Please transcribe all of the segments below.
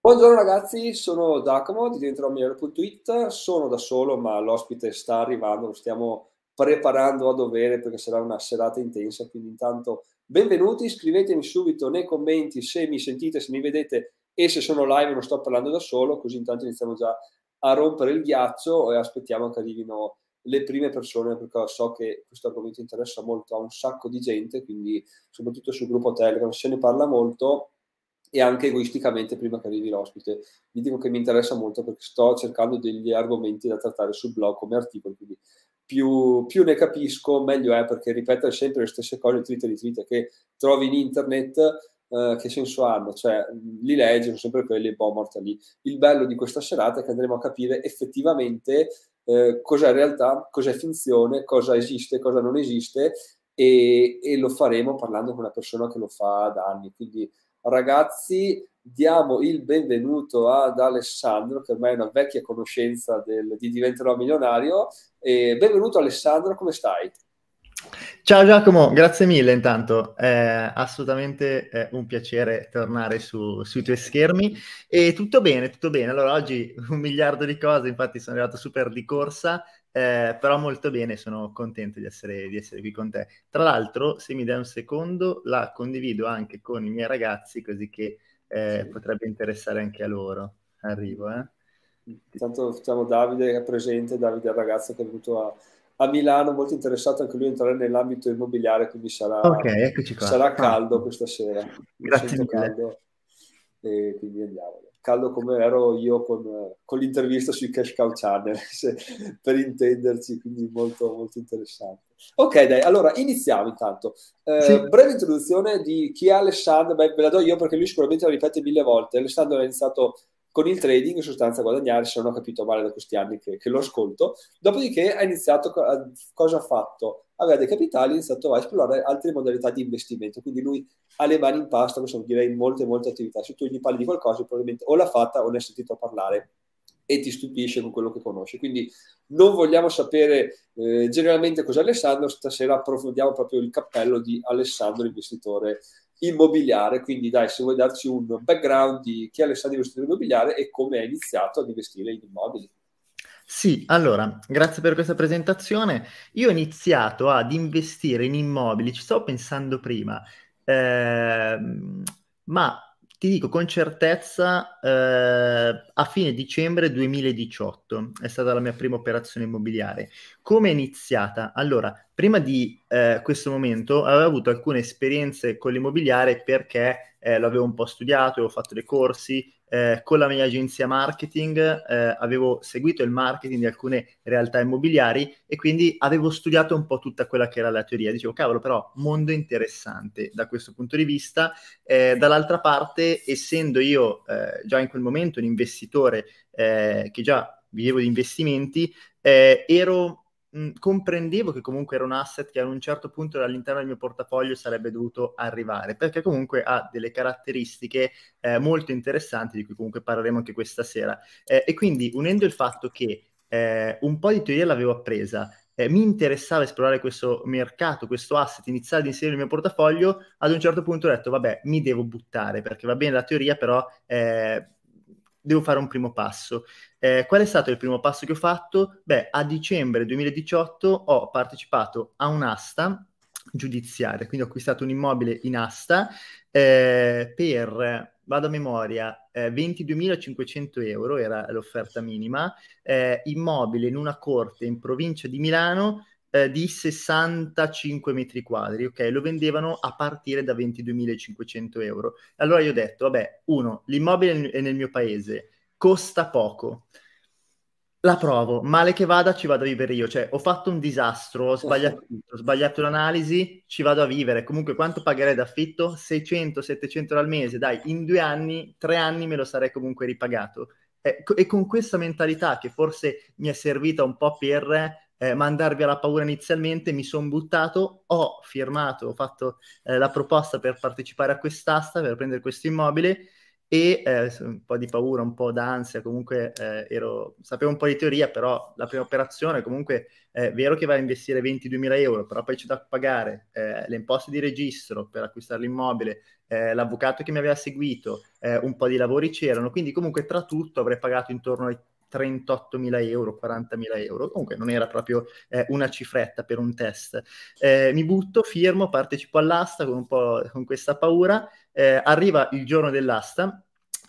Buongiorno ragazzi, sono Giacomo di diventeròmigliore.it, sono da solo ma l'ospite sta arrivando, lo stiamo preparando a dovere perché sarà una serata intensa, quindi intanto benvenuti, scrivetemi subito nei commenti se mi sentite, se mi vedete e se sono live non sto parlando da solo, così intanto iniziamo già a rompere il ghiaccio e aspettiamo che arrivino le prime persone perché so che questo argomento interessa molto a un sacco di gente, quindi soprattutto sul gruppo Telegram se ne parla molto e anche egoisticamente prima che arrivi l'ospite. Vi dico che mi interessa molto perché sto cercando degli argomenti da trattare sul blog come articoli, quindi più, più ne capisco meglio è perché ripetere sempre le stesse cose, tweet e retweet che trovi in internet, eh, che senso hanno? Cioè, li leggi, sono sempre quelli, boh, morta lì. Il bello di questa serata è che andremo a capire effettivamente eh, cos'è realtà, cos'è finzione, cosa esiste, cosa non esiste e, e lo faremo parlando con una persona che lo fa da anni. Quindi ragazzi, diamo il benvenuto ad Alessandro, che ormai è una vecchia conoscenza del, di Diventerò Milionario. E benvenuto Alessandro, come stai? Ciao Giacomo, grazie mille intanto, è assolutamente è un piacere tornare su, sui tuoi schermi e tutto bene, tutto bene. Allora oggi un miliardo di cose, infatti sono arrivato super di corsa, eh, però molto bene, sono contento di essere, di essere, qui con te. Tra l'altro, se mi dai un secondo, la condivido anche con i miei ragazzi, così che eh, sì. potrebbe interessare anche a loro. Arrivo, eh. Intanto facciamo Davide che è presente, Davide è il ragazzo che è venuto a, a, Milano, molto interessato anche lui a entrare nell'ambito immobiliare, quindi sarà, okay, sarà caldo ah. questa sera. Grazie mille. Caldo, e quindi andiamo caldo come ero io con, con l'intervista sui Cash Cow Channel, se, per intenderci, quindi molto, molto interessante. Ok, dai, allora iniziamo intanto. Eh, sì. Breve introduzione di chi è Alessandro, beh, ve la do io perché lui sicuramente la ripete mille volte. Alessandro ha iniziato con il trading, in sostanza a guadagnare, se non ho capito male da questi anni che, che lo ascolto. Dopodiché ha iniziato, cosa ha fatto? Aveva dei capitali, ha iniziato a esplorare altre modalità di investimento. Quindi lui ha le mani in pasta, questo direi molte, molte attività. Se tu gli parli di qualcosa, probabilmente o l'ha fatta o ne ha sentito parlare e ti stupisce con quello che conosci. Quindi non vogliamo sapere eh, generalmente cos'è Alessandro, stasera approfondiamo proprio il cappello di Alessandro, investitore immobiliare, quindi dai, se vuoi darci un background di chi è Alessandro investitore immobiliare e come hai iniziato ad investire in immobili. Sì, allora, grazie per questa presentazione. Io ho iniziato ad investire in immobili, ci stavo pensando prima, eh, ma ti dico con certezza, eh, a fine dicembre 2018 è stata la mia prima operazione immobiliare. Come è iniziata? Allora, prima di eh, questo momento avevo avuto alcune esperienze con l'immobiliare perché eh, l'avevo un po' studiato, avevo fatto dei corsi, eh, con la mia agenzia marketing eh, avevo seguito il marketing di alcune realtà immobiliari e quindi avevo studiato un po' tutta quella che era la teoria. Dicevo, cavolo, però mondo interessante da questo punto di vista. Eh, dall'altra parte, essendo io eh, già in quel momento un investitore eh, che già vivevo di investimenti, eh, ero mh, comprendevo che comunque era un asset che ad un certo punto all'interno del mio portafoglio sarebbe dovuto arrivare, perché comunque ha delle caratteristiche eh, molto interessanti di cui comunque parleremo anche questa sera. Eh, e quindi unendo il fatto che eh, un po' di teoria l'avevo appresa, eh, mi interessava esplorare questo mercato, questo asset, iniziare ad inserire nel mio portafoglio, ad un certo punto ho detto, vabbè, mi devo buttare, perché va bene la teoria, però eh, devo fare un primo passo. Eh, qual è stato il primo passo che ho fatto? Beh, a dicembre 2018 ho partecipato a un'asta giudiziaria, quindi ho acquistato un immobile in asta eh, per, vado a memoria, eh, 22.500 euro era l'offerta minima, eh, immobile in una corte in provincia di Milano eh, di 65 metri quadri, ok? Lo vendevano a partire da 22.500 euro. Allora io ho detto, vabbè, uno, l'immobile è nel mio paese, costa poco, la provo, male che vada ci vado a vivere io, cioè ho fatto un disastro, ho sbagliato ho sbagliato l'analisi, ci vado a vivere, comunque quanto pagherei d'affitto? 600-700 euro al mese, dai, in due anni, tre anni me lo sarei comunque ripagato. E, e con questa mentalità che forse mi è servita un po' per eh, mandarvi alla paura inizialmente, mi sono buttato, ho firmato, ho fatto eh, la proposta per partecipare a quest'asta, per prendere questo immobile e eh, un po' di paura, un po' d'ansia, comunque eh, ero, sapevo un po' di teoria, però la prima operazione comunque è vero che va a investire 22.000 euro, però poi c'è da pagare eh, le imposte di registro per acquistare l'immobile, eh, l'avvocato che mi aveva seguito, un po' di lavori c'erano, quindi comunque tra tutto avrei pagato intorno ai 38.000 euro, 40.000 euro, comunque non era proprio eh, una cifretta per un test. Eh, mi butto, firmo, partecipo all'asta con un po' con questa paura, eh, arriva il giorno dell'asta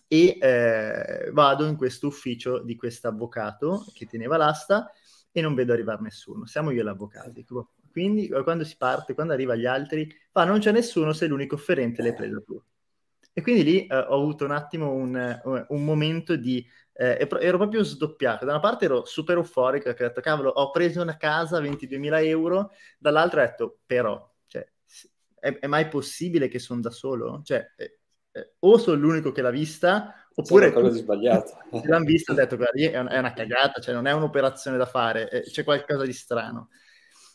e eh, vado in questo ufficio di questo avvocato che teneva l'asta e non vedo arrivare nessuno, siamo io l'avvocato. Quindi quando si parte, quando arriva gli altri, fa non c'è nessuno, sei l'unico offerente, l'hai preso tu. E quindi lì eh, ho avuto un attimo un, un momento di eh, ero proprio sdoppiato. Da una parte ero super euforico, ho detto, cavolo, ho preso una casa a 22.000 euro, dall'altra ho detto, però, cioè, è, è, mai possibile che sono da solo? Cioè, eh, eh, o sono l'unico che l'ha vista, oppure... C'è qualcosa di sbagliato. l'hanno vista e ho detto, guarda, è, una, è una cagata, cioè non è un'operazione da fare, eh, c'è qualcosa di strano.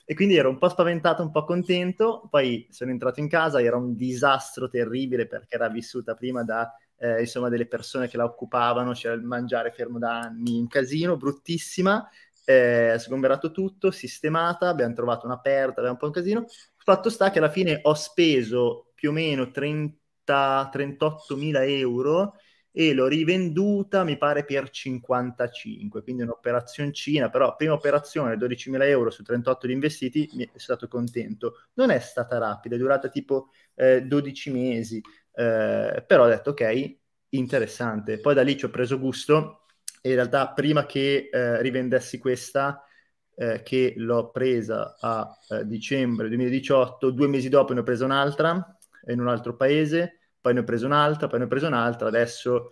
E quindi ero un po' spaventato, un po' contento. Poi sono entrato in casa, era un disastro terribile perché era vissuta prima da eh, insomma delle persone che la occupavano, c'era il mangiare fermo da anni, un casino, bruttissima, eh, sgomberato tutto, sistemata, abbiamo trovato una perta, abbiamo un po' un casino. Fatto sta che alla fine ho speso più o meno 30-38 mila euro e l'ho rivenduta mi pare per 55, quindi un'operazioncina, però prima operazione 12.000 euro su 38 di investiti, mi è stato contento. Non è stata rapida, è durata tipo eh, 12 mesi, eh, però ho detto ok, interessante. Poi da lì ci ho preso gusto e in realtà prima che eh, rivendessi questa, eh, che l'ho presa a eh, dicembre 2018, due mesi dopo ne ho presa un'altra in un altro paese, poi ne ho preso un'altra, poi ne ho preso un'altra, adesso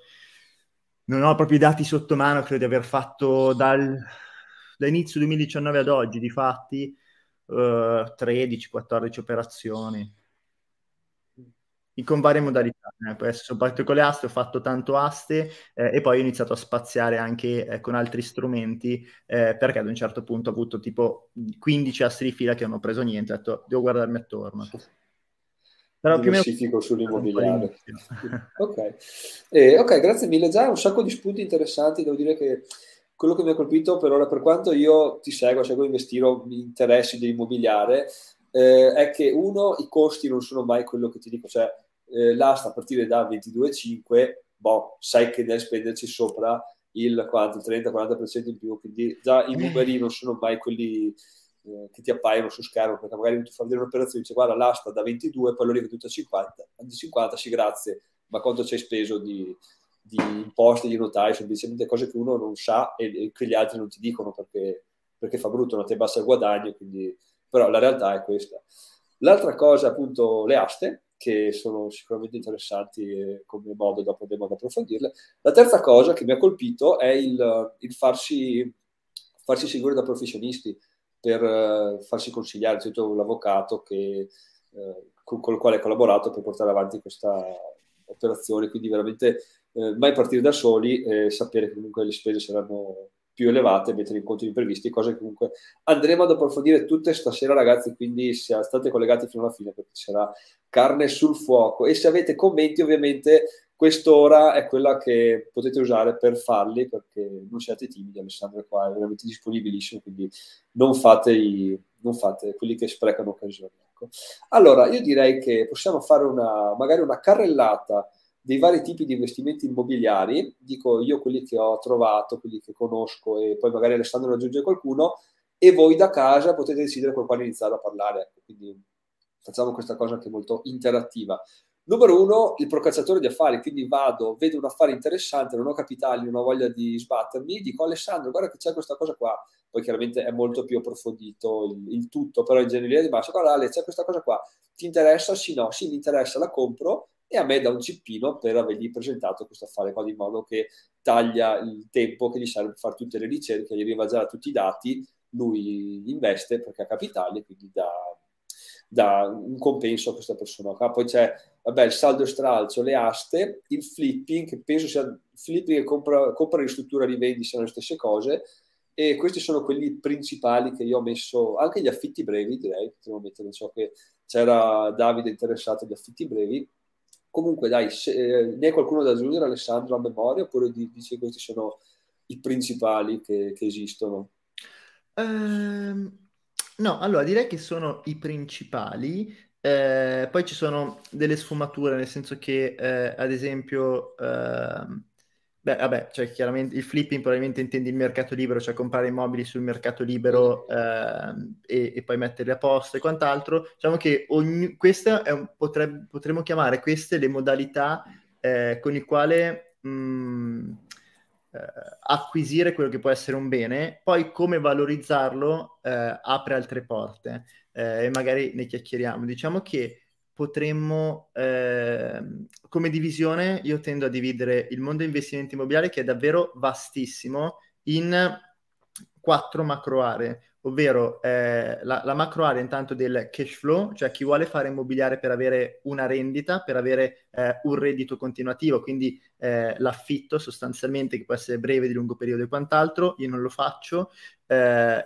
non ho proprio i dati sotto mano, credo di aver fatto dal, da inizio 2019 ad oggi, di fatti, uh, eh, 13-14 operazioni con varie modalità. Eh. Poi sono partito con le aste, ho fatto tanto aste eh, e poi ho iniziato a spaziare anche eh, con altri strumenti eh, perché ad un certo punto ho avuto tipo 15 aste di fila che non ho preso niente, ho detto devo guardarmi attorno. Però più Diversifico sull'immobiliare. ok. Eh, ok, grazie mille. Già un sacco di spunti interessanti, devo dire che quello che mi ha colpito per ora, per quanto io ti seguo, seguo investiro, mi interessi dell'immobiliare, eh, è che uno, i costi non sono mai quello che ti dico, cioè eh, l'asta a partire da 22,5, boh, sai che devi spenderci sopra il 40, 30-40% in più, quindi già i numeri non sono mai quelli eh, che ti appaiono su schermo, perché magari tu fai vedere un'operazione e dici guarda l'asta da 22, poi l'ho rivenduta a 50, a 50 sì grazie, ma quanto ci hai speso di, di imposte, di notai, semplicemente cose che uno non sa e, e che gli altri non ti dicono perché, perché fa brutto, non ti abbassa il guadagno, quindi però la realtà è questa. L'altra cosa, appunto, le aste, che sono sicuramente interessanti come modo, dopo andiamo ad approfondirle. La terza cosa che mi ha colpito è il, il farsi, farsi seguire da professionisti per uh, farsi consigliare, c'è un avvocato che, uh, con, con, il quale ho collaborato per portare avanti questa operazione, quindi veramente uh, mai partire da soli e sapere che comunque le spese saranno più elevate, conto gli imprevisti, cose che comunque andremo ad approfondire tutte stasera ragazzi, quindi state collegati fino alla fine perché sarà carne sul fuoco e se avete commenti ovviamente quest'ora è quella che potete usare per farli perché non siate timidi, Alessandro qua, è veramente disponibilissimo, quindi non fate, i, non fate quelli che sprecano occasioni. Ecco. Allora, io direi che possiamo fare una, magari una carrellata dei vari tipi di investimenti immobiliari, dico io quelli che ho trovato, quelli che conosco e poi magari Alessandro ne aggiunge qualcuno e voi da casa potete decidere con quale iniziare a parlare. Quindi facciamo questa cosa anche molto interattiva. Numero uno, il procacciatore di affari, quindi vado, vedo un affare interessante, non ho capitali, non ho voglia di sbattermi, dico Alessandro, guarda che c'è questa cosa qua, poi chiaramente è molto più approfondito il, il tutto, però in generale di base, guarda Ale, c'è questa cosa qua, ti interessa? Sì, no, sì, mi interessa, la compro, e a me dà un cippino per avergli presentato questo affare qua, di modo che taglia il tempo che gli serve per fare tutte le ricerche, gli arriva già tutti i dati, lui investe perché ha capitali, quindi dà, dà un compenso a questa persona qua. Poi c'è vabbè, il saldo e stralcio, le aste, il flipping, che penso sia il flipping che compra, compra ristruttura, rivendi, siano le stesse cose, e questi sono quelli principali che io ho messo, anche gli affitti brevi direi, potremmo mettere, so che c'era Davide interessato agli affitti brevi, Comunque, dai, se, eh, ne hai qualcuno da aggiungere, Alessandro, a memoria, oppure dici che questi sono i principali che, che esistono? Um, no, allora direi che sono i principali. Eh, poi ci sono delle sfumature, nel senso che, eh, ad esempio, eh, beh, vabbè, cioè chiaramente il flipping probabilmente intendi il mercato libero, cioè comprare immobili sul mercato libero ehm, e, e, poi metterli a posto e quant'altro. Diciamo che ogni, questa è un, potreb, potremmo chiamare queste le modalità eh, con il quale mh, mm, eh, acquisire quello che può essere un bene, poi come valorizzarlo eh, apre altre porte eh, e magari ne chiacchieriamo. Diciamo che potremmo, eh, come divisione, io tendo a dividere il mondo investimenti immobiliari che è davvero vastissimo in quattro macro aree, ovvero eh, la, la, macro area intanto del cash flow, cioè chi vuole fare immobiliare per avere una rendita, per avere eh, un reddito continuativo, quindi eh, l'affitto sostanzialmente che può essere breve, di lungo periodo e quant'altro, io non lo faccio, eh,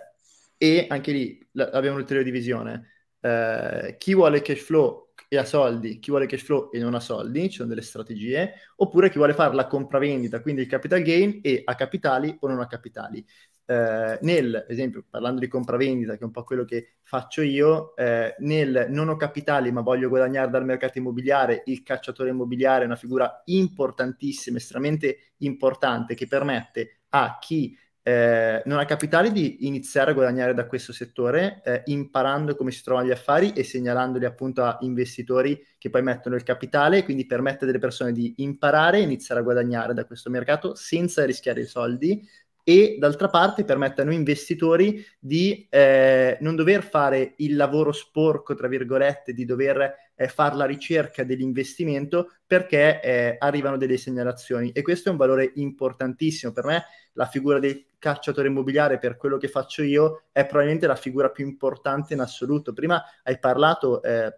e anche lì la, abbiamo un'ulteriore divisione. Eh, chi vuole cash flow e ha soldi, chi vuole cash flow e non ha soldi, ci sono delle strategie, oppure chi vuole fare la compravendita, quindi il capital gain e ha capitali o non ha capitali. Eh, nel, esempio, parlando di compravendita, che è un po' quello che faccio io, eh, nel non ho capitali ma voglio guadagnare dal mercato immobiliare, il cacciatore immobiliare è una figura importantissima, estremamente importante, che permette a chi eh, non ha capitali di iniziare a guadagnare da questo settore, eh, imparando come si trovano gli affari e segnalandoli appunto a investitori che poi mettono il capitale, quindi permette alle persone di imparare e iniziare a guadagnare da questo mercato senza rischiare i soldi e d'altra parte permette a noi investitori di eh, non dover fare il lavoro sporco, tra virgolette, di dover eh, fare la ricerca dell'investimento perché eh, arrivano delle segnalazioni. E questo è un valore importantissimo. Per me la figura del cacciatore immobiliare per quello che faccio io è probabilmente la figura più importante in assoluto. Prima hai parlato eh,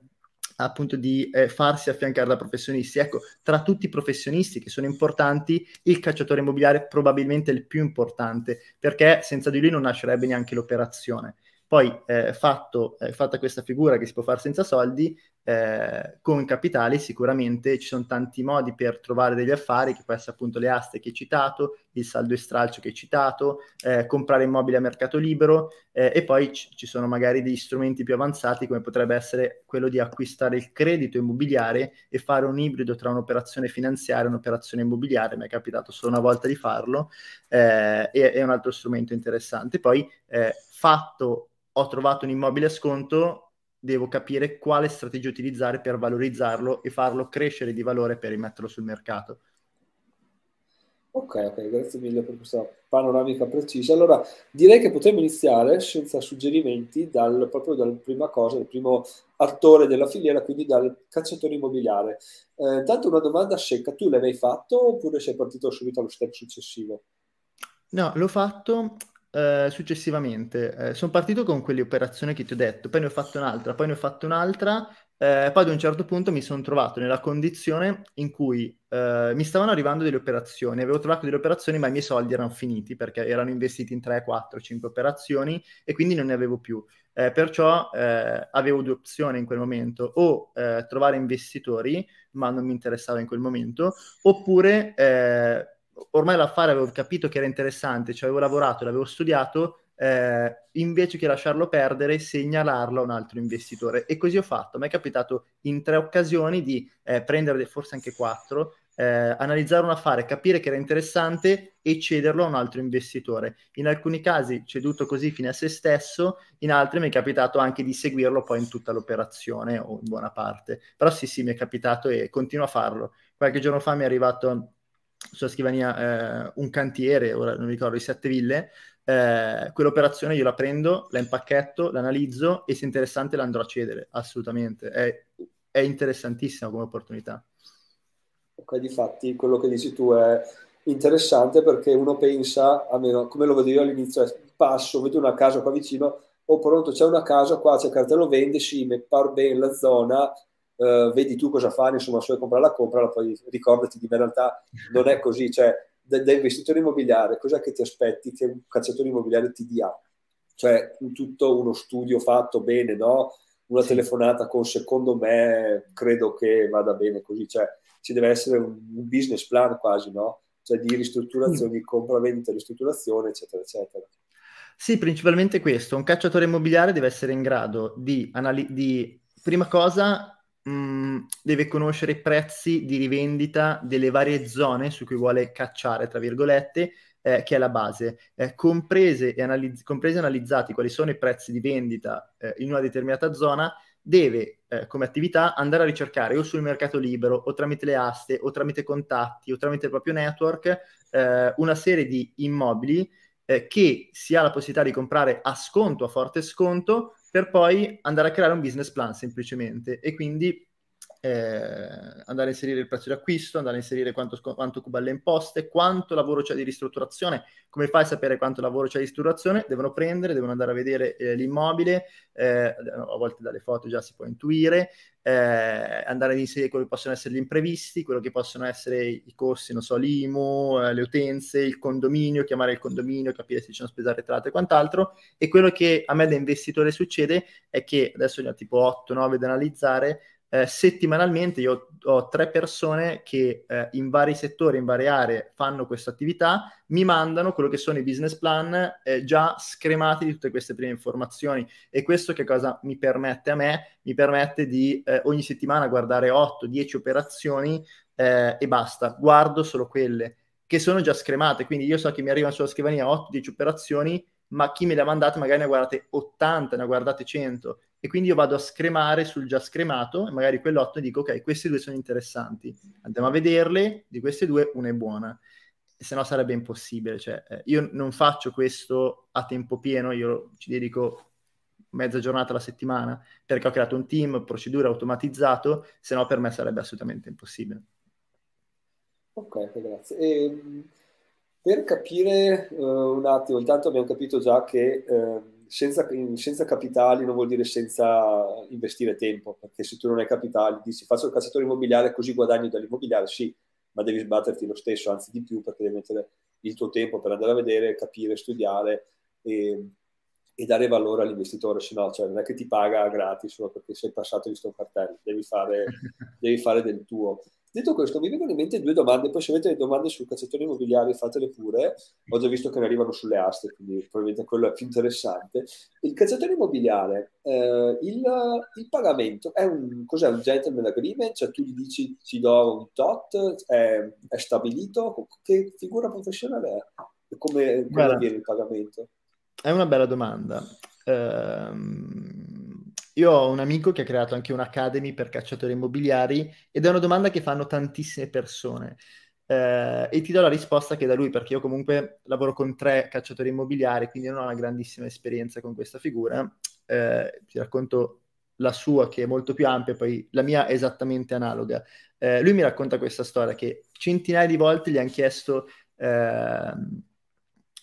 appunto di eh, farsi affiancare da professionisti. Ecco, tra tutti i professionisti che sono importanti, il cacciatore immobiliare probabilmente è il più importante, perché senza di lui non nascerebbe neanche l'operazione. Poi, eh, fatto, eh, fatta questa figura che si può fare senza soldi, eh, con capitali sicuramente ci sono tanti modi per trovare degli affari, che può essere appunto le aste che hai citato, il saldo e stralcio che hai citato, eh, comprare immobili a mercato libero eh, e poi c- ci sono magari degli strumenti più avanzati come potrebbe essere quello di acquistare il credito immobiliare e fare un ibrido tra un'operazione finanziaria e un'operazione immobiliare, mi è capitato solo una volta di farlo, eh, e è un altro strumento interessante. Poi fatto ho trovato un immobile a sconto, devo capire quale strategia utilizzare per valorizzarlo e farlo crescere di valore per rimetterlo sul mercato. Ok, ok, grazie mille per questa panoramica precisa. Allora, direi che potremmo iniziare senza suggerimenti dal, proprio dalla prima cosa, dal primo attore della filiera, quindi dal cacciatore immobiliare. Eh, intanto una domanda secca, tu l'hai mai fatto oppure sei partito subito allo step successivo? No, l'ho fatto eh, successivamente. Eh, sono partito con quelle operazioni che ti ho detto, poi ne ho fatto un'altra, poi ne ho fatto un'altra, eh, poi ad un certo punto mi sono trovato nella condizione in cui eh, mi stavano arrivando delle operazioni, avevo trovato delle operazioni ma i miei soldi erano finiti perché erano investiti in 3, 4, 5 operazioni e quindi non ne avevo più. Eh, perciò eh, avevo due opzioni in quel momento, o trovare investitori, ma non mi interessava in quel momento, oppure ormai l'affare avevo capito che era interessante, ci avevo lavorato, l'avevo studiato, eh, invece che lasciarlo perdere, segnalarlo a un altro investitore. E così ho fatto. Mi è capitato in tre occasioni di eh, prendere, forse anche quattro, eh, analizzare un affare, capire che era interessante e cederlo a un altro investitore. In alcuni casi ceduto così fine a se stesso, in altri mi è capitato anche di seguirlo poi in tutta l'operazione o in buona parte. Però sì, sì, mi è capitato e continuo a farlo. Qualche giorno fa mi è arrivato sulla scrivania eh, un cantiere, ora non mi ricordo, di sette ville, eh, quell'operazione io la prendo, la impacchetto, l'analizzo e se interessante la andrò a cedere, assolutamente. È, è interessantissima come opportunità. Ok, difatti quello che dici tu è interessante perché uno pensa, almeno come lo vedo io all'inizio, passo, vedo una casa qua vicino, oh pronto, c'è una casa qua, c'è cartello vende, sì, mi par bene la zona, uh, vedi tu cosa fare, insomma, se vuoi comprarla, comprala, poi ricordati di me, in realtà non è così, cioè da, da investitore immobiliare, cos'è che ti aspetti che un cacciatore immobiliare ti dia? Cioè tutto uno studio fatto bene, no? una sì. telefonata con secondo me credo che vada bene così, cioè ci deve essere un, un business plan quasi, no? Cioè di ristrutturazione, di compravendita, ristrutturazione, eccetera, eccetera. Sì, principalmente questo. Un cacciatore immobiliare deve essere in grado di, anali- di prima cosa, mm, deve conoscere i prezzi di rivendita delle varie zone su cui vuole cacciare, tra virgolette, eh, che è la base. Eh, comprese, e analizz- compresi e analizzati quali sono i prezzi di vendita eh, in una determinata zona, deve eh, come attività andare a ricercare o sul mercato libero o tramite le aste o tramite contatti o tramite il proprio network eh, una serie di immobili eh, che si ha la possibilità di comprare a sconto, a forte sconto, per poi andare a creare un business plan semplicemente. E quindi eh, andare a inserire il prezzo di acquisto, andare a inserire quanto, quanto cuba le imposte, quanto lavoro c'è di ristrutturazione. Come fai a sapere quanto lavoro c'è di ristrutturazione? Devono prendere, devono andare a vedere eh, l'immobile, eh, a volte dalle foto già si può intuire, eh, andare ad inserire quello che possono essere gli imprevisti, quello che possono essere i costi, non so, l'IMU, eh, le utenze, il condominio, chiamare il condominio, capire se ci sono spese arretrate e quant'altro. E quello che a me da investitore succede è che adesso ne ho tipo 8-9 da analizzare, eh, settimanalmente io ho tre persone che eh, in vari settori, in varie aree fanno questa attività, mi mandano quello che sono i business plan eh, già scremati di tutte queste prime informazioni. E questo che cosa mi permette a me? Mi permette di eh, ogni settimana guardare 8-10 operazioni eh, e basta, guardo solo quelle che sono già scremate, quindi io so che mi arrivano sulla scrivania 8-10 operazioni, ma chi me le ha mandate magari ne ha guardate 80, ne ha guardate 100 e quindi io vado a scremare sul già scremato e magari quell'otto dico ok, queste due sono interessanti, andiamo a vederle, di queste due una è buona, se no sarebbe impossibile, cioè, eh, io non faccio questo a tempo pieno, io ci dedico mezza giornata alla settimana perché ho creato un team, procedure automatizzato, se no per me sarebbe assolutamente impossibile. Ok, grazie. E, ehm, per capire uh, un attimo, intanto abbiamo capito già che... Uh, senza, senza, capitali non vuol dire senza investire tempo, perché se tu non hai capitali, dici faccio il cacciatore immobiliare così guadagno dall'immobiliare, sì, ma devi sbatterti lo stesso, anzi di più, perché devi mettere il tuo tempo per andare a vedere, capire, studiare e, e dare valore all'investitore, se no cioè, non è che ti paga gratis solo perché sei passato visto un cartello, devi fare, devi fare del tuo. Detto questo, mi vengono in mente due domande, poi se avete delle sul cacciatore immobiliare fatele pure, ho già visto che ne arrivano sulle aste, quindi probabilmente quello è più interessante. Il cacciatore immobiliare, eh, il, il, pagamento è un, cos'è un gentleman agreement? Cioè tu gli dici ci do un tot, è, è stabilito? Che figura professionale è? Come, come avviene il pagamento? È una bella domanda. Ehm io ho un amico che ha creato anche un'academy per cacciatori immobiliari ed è una domanda che fanno tantissime persone. Eh, e ti do la risposta che da lui, perché io comunque lavoro con tre cacciatori immobiliari, quindi non ho una grandissima esperienza con questa figura. Eh, ti racconto la sua che è molto più ampia, poi la mia è esattamente analoga. Eh, lui mi racconta questa storia che centinaia di volte gli hanno chiesto ehm,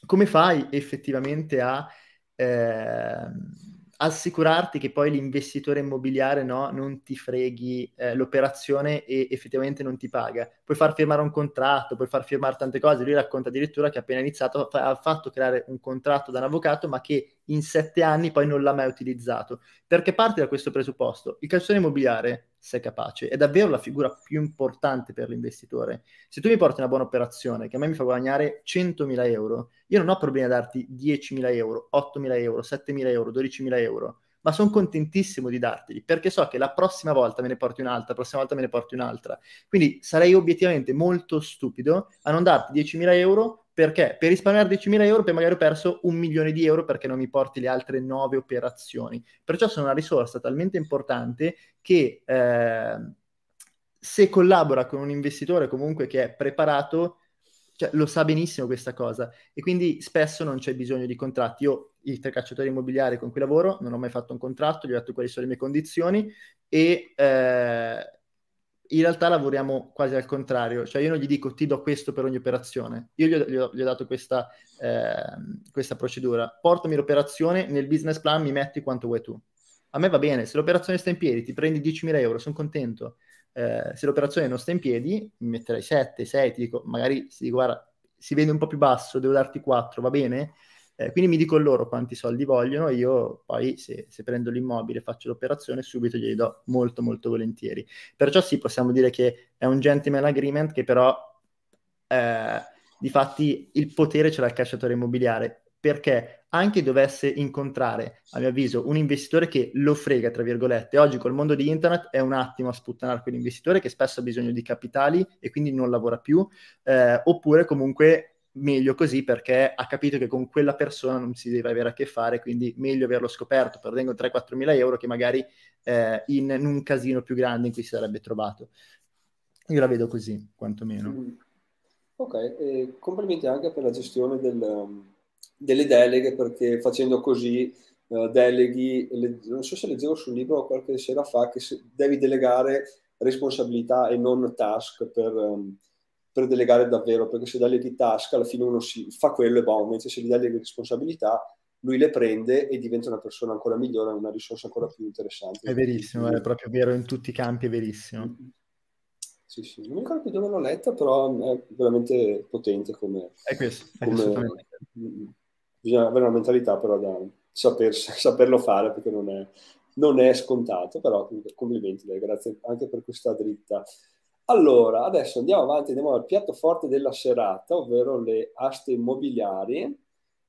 come fai effettivamente a ehm, assicurarti che poi l'investitore immobiliare no, non ti freghi eh, l'operazione e effettivamente non ti paga. Puoi far firmare un contratto, puoi far firmare tante cose. Lui racconta addirittura che appena iniziato ha fatto creare un contratto da un avvocato, ma che in sette anni poi non l'ha mai utilizzato. Perché parte da questo presupposto. Il calciatore immobiliare, se è capace, è davvero la figura più importante per l'investitore. Se tu mi porti una buona operazione che a me mi fa guadagnare 100.000 euro, io non ho problemi a darti 10.000 euro, 8.000 euro, 7.000 euro, 12.000 euro ma sono contentissimo di darteli perché so che la prossima volta me ne porti un'altra, la prossima volta me ne porti un'altra. Quindi sarei obiettivamente molto stupido a non darti 10.000 euro perché? Per risparmiare 10.000 euro poi magari ho perso un milione di euro perché non mi porti le altre nove operazioni. Perciò sono una risorsa talmente importante che eh, se collabora con un investitore comunque che è preparato, cioè, lo sa benissimo questa cosa e quindi spesso non c'è bisogno di contratti. Io, i tre cacciatori immobiliari con cui lavoro, non ho mai fatto un contratto, gli ho detto quali sono le mie condizioni e eh, in realtà lavoriamo quasi al contrario, cioè io non gli dico ti do questo per ogni operazione, io gli ho, gli ho, gli ho dato questa, eh, questa, procedura, portami l'operazione, nel business plan mi metti quanto vuoi tu. A me va bene, se l'operazione sta in piedi ti prendi 10.000 euro, sono contento. Eh, se l'operazione non sta in piedi, mi metterai 7, 6, ti dico, magari si guarda, si vende un po' più basso, devo darti 4, va bene? Eh, quindi mi dico loro quanti soldi vogliono, io poi se, se, prendo l'immobile, faccio l'operazione, subito glieli do molto molto volentieri. Perciò sì, possiamo dire che è un gentleman agreement che però eh, di fatti il potere ce l'ha il cacciatore immobiliare perché anche dovesse incontrare, a mio avviso, un investitore che lo frega, tra virgolette, oggi col mondo di internet è un attimo a sputtanare quell'investitore che spesso ha bisogno di capitali e quindi non lavora più, eh, oppure comunque meglio così perché ha capito che con quella persona non si deve avere a che fare, quindi meglio averlo scoperto, perdendo 3-4 mila euro che magari eh, in, in, un casino più grande in cui si sarebbe trovato. Io la vedo così, quantomeno. Mm. Ok, e complimenti anche per la gestione del, delle deleghe perché facendo così uh, deleghi, le, non so se leggevo sul libro qualche sera fa che devi delegare responsabilità e non task per, um, per, delegare davvero, perché se deleghi task alla fine uno si, fa quello e boh, invece se gli deleghi responsabilità lui le prende e diventa una persona ancora migliore, una risorsa ancora più interessante. È verissimo, è proprio vero in tutti i campi, è verissimo. Sì, sì, non mi ricordo più dove l'ho letta, però è veramente potente come... È questo, è come bisogna avere una mentalità però da saper, saperlo fare perché non è, non è scontato, però complimenti, dai, grazie anche per questa dritta. Allora, adesso andiamo avanti, andiamo al piatto forte della serata, ovvero le aste immobiliari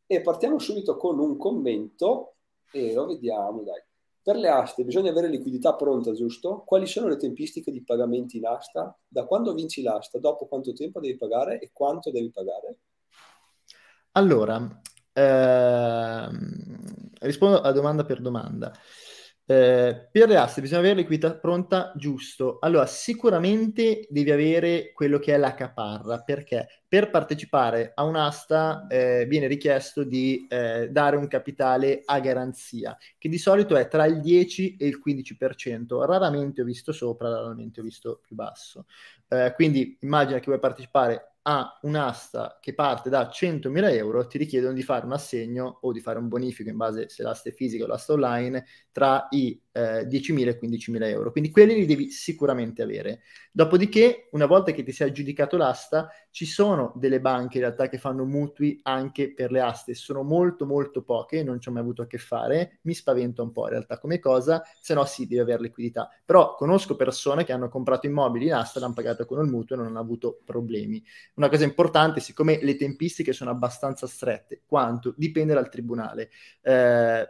e partiamo subito con un commento e lo vediamo, dai. Per le aste bisogna avere liquidità pronta, giusto? Quali sono le tempistiche di pagamenti in asta? Da quando vinci l'asta? Dopo quanto tempo devi pagare e quanto devi pagare? Allora, Ehm, rispondo a domanda per domanda. Eh, per le aste bisogna avere l'equità pronta giusto. Allora, sicuramente devi avere quello che è la caparra, perché per partecipare a un'asta eh, viene richiesto di eh, dare un capitale a garanzia, che di solito è tra il 10 e il 15%. Raramente ho visto sopra, raramente ho visto più basso. Eh, quindi immagina che vuoi partecipare a un'asta che parte da 100.000 euro, ti richiedono di fare un assegno o di fare un bonifico in base se l'asta è fisica o l'asta online tra i eh, 10.000 e 15.000 euro. Quindi quelli li devi sicuramente avere. Dopodiché, una volta che ti sei aggiudicato l'asta, ci sono delle banche in realtà che fanno mutui anche per le aste. Sono molto molto poche, non ci ho mai avuto a che fare. Mi spaventa un po' in realtà come cosa, se no sì, devi avere liquidità. Però conosco persone che hanno comprato immobili in asta, l'hanno pagato con il mutuo e non hanno avuto problemi. Una cosa importante, siccome le tempistiche sono abbastanza strette, quanto dipende dal tribunale. Eh,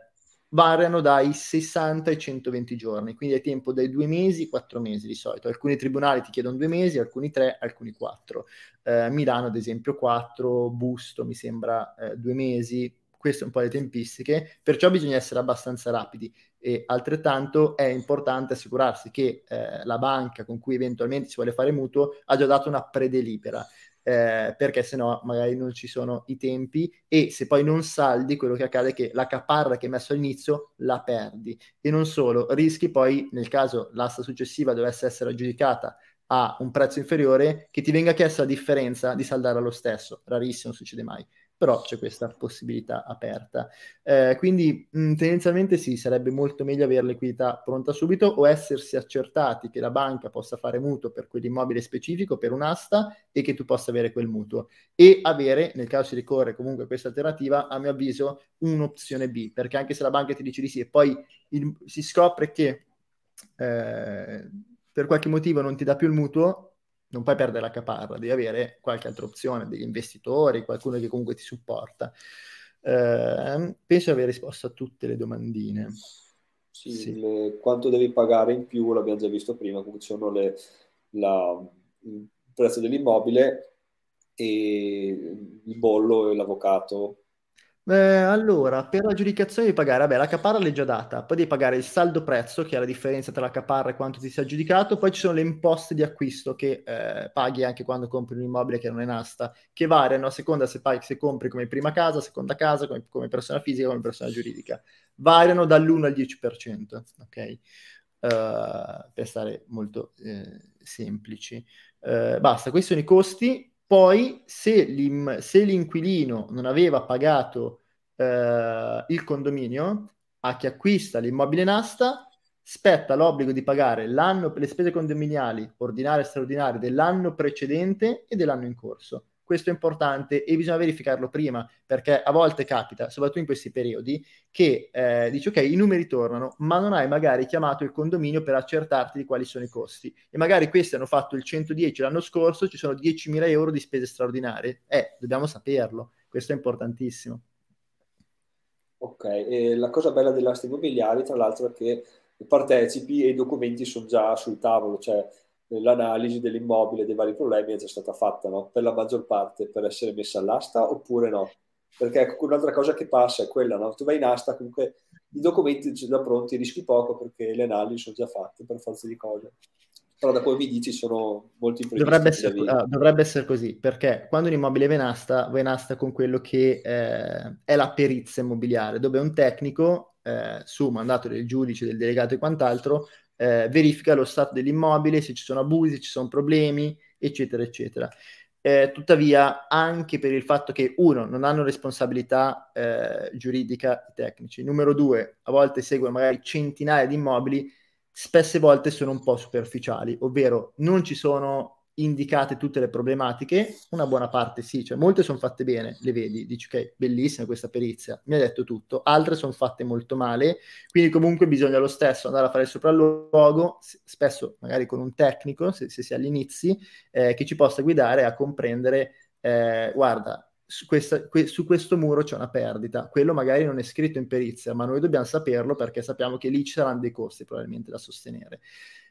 variano dai 60 ai 120 giorni, quindi è tempo dai due mesi, quattro mesi di solito. Alcuni tribunali ti chiedono due mesi, alcuni tre, alcuni quattro. Eh, Milano, ad esempio, quattro, Busto mi sembra eh, due mesi, queste un po' le tempistiche, perciò bisogna essere abbastanza rapidi e altrettanto è importante assicurarsi che eh, la banca con cui eventualmente si vuole fare mutuo ha già dato una predelibera eh, perché sennò magari non ci sono i tempi e se poi non saldi quello che accade è che la caparra che hai messo all'inizio la perdi. E non solo, rischi poi nel caso l'asta successiva dovesse essere aggiudicata a un prezzo inferiore che ti venga chiesta la differenza di saldare allo stesso, rarissimo, succede mai però c'è questa possibilità aperta. Eh, quindi mh, tendenzialmente sì, sarebbe molto meglio avere liquidità pronta subito o essersi accertati che la banca possa fare mutuo per quell'immobile specifico, per un'asta e che tu possa avere quel mutuo e avere, nel caso si ricorre comunque a questa alternativa, a mio avviso un'opzione B, perché anche se la banca ti dice di sì e poi il, si scopre che eh, per qualche motivo non ti dà più il mutuo, non puoi perdere la caparra, devi avere qualche altra opzione, degli investitori, qualcuno che comunque ti supporta. Eh, penso di aver risposto a tutte le domandine. Sì, sì. Le, quanto devi pagare in più l'abbiamo già visto prima, comunque sono le, la, il prezzo dell'immobile e il bollo e l'avvocato eh, allora, per l'aggiudicazione devi pagare, vabbè, la caparra l'hai già data, poi devi pagare il saldo prezzo, che è la differenza tra la caparra e quanto ti sia aggiudicato, poi ci sono le imposte di acquisto che eh, paghi anche quando compri un immobile che non è in che variano a seconda se, paghi, se compri come prima casa, seconda casa, come, come persona fisica, come persona giuridica. Variano dall'1 al 10%, ok? Uh, per stare molto eh, semplici. Uh, basta, questi sono i costi poi, se, se l'inquilino non aveva pagato eh, il condominio, a chi acquista l'immobile in asta, spetta l'obbligo di pagare l'anno per le spese condominiali ordinarie e straordinarie dell'anno precedente e dell'anno in corso. Questo è importante e bisogna verificarlo prima, perché a volte capita, soprattutto in questi periodi, che eh, dici ok, i numeri tornano, ma non hai magari chiamato il condominio per accertarti di quali sono i costi. E magari questi hanno fatto il 110 l'anno scorso, ci sono 10.000 euro di spese straordinarie. Eh, dobbiamo saperlo, questo è importantissimo. Ok, e la cosa bella delle aste immobiliari, tra l'altro, è che partecipi e i documenti sono già sul tavolo, cioè l'analisi dell'immobile, dei vari problemi è già stata fatta, no? Per la maggior parte, per essere messa all'asta oppure no? Perché ecco, un'altra cosa che passa è quella, no? Tu vai in asta, comunque i documenti già pronti, rischi poco perché le analisi sono già fatte per forza di cose però da poi mi dici sono molto imprevisti. Dovrebbe essere, uh, dovrebbe essere, così, perché quando un immobile venasta, venasta con quello che eh, è la perizia immobiliare, dove un tecnico, eh, su mandato del giudice, del delegato e quant'altro, eh, verifica lo stato dell'immobile, se ci sono abusi, se ci sono problemi, eccetera, eccetera. Eh, tuttavia, anche per il fatto che, uno, non hanno responsabilità eh, giuridica i tecnici, numero due, a volte seguono magari centinaia di immobili, spesse volte sono un po' superficiali, ovvero non ci sono indicate tutte le problematiche, una buona parte sì, cioè molte sono fatte bene, le vedi, dici ok, bellissima questa perizia, mi ha detto tutto, altre sono fatte molto male, quindi comunque bisogna lo stesso andare a fare il sopralluogo, spesso magari con un tecnico, se, se si è all'inizio, eh, che ci possa guidare a comprendere, eh, guarda, su, questa, que, su, questo muro c'è una perdita. Quello magari non è scritto in perizia, ma noi dobbiamo saperlo perché sappiamo che lì ci saranno dei costi probabilmente da sostenere.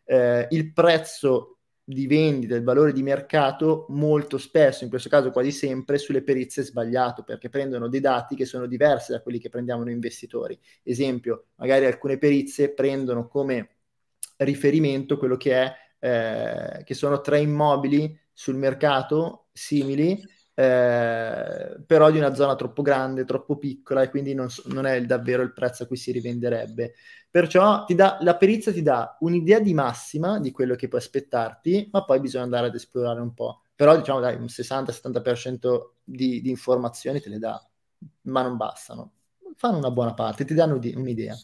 Eh, il prezzo di vendita, il valore di mercato, molto spesso, in questo caso quasi sempre, sulle perizie sbagliato perché prendono dei dati che sono diversi da quelli che prendiamo noi investitori. Esempio, magari alcune perizie prendono come riferimento quello che è eh, che sono tre immobili sul mercato simili eh, però di una zona troppo grande, troppo piccola e quindi non, non, è davvero il prezzo a cui si rivenderebbe. Perciò dà, la perizia ti dà un'idea di massima di quello che puoi aspettarti, ma poi bisogna andare ad esplorare un po'. Però diciamo dai, un 60-70% di, di informazioni te le dà, ma non bastano. Fanno una buona parte, ti danno di, un'idea.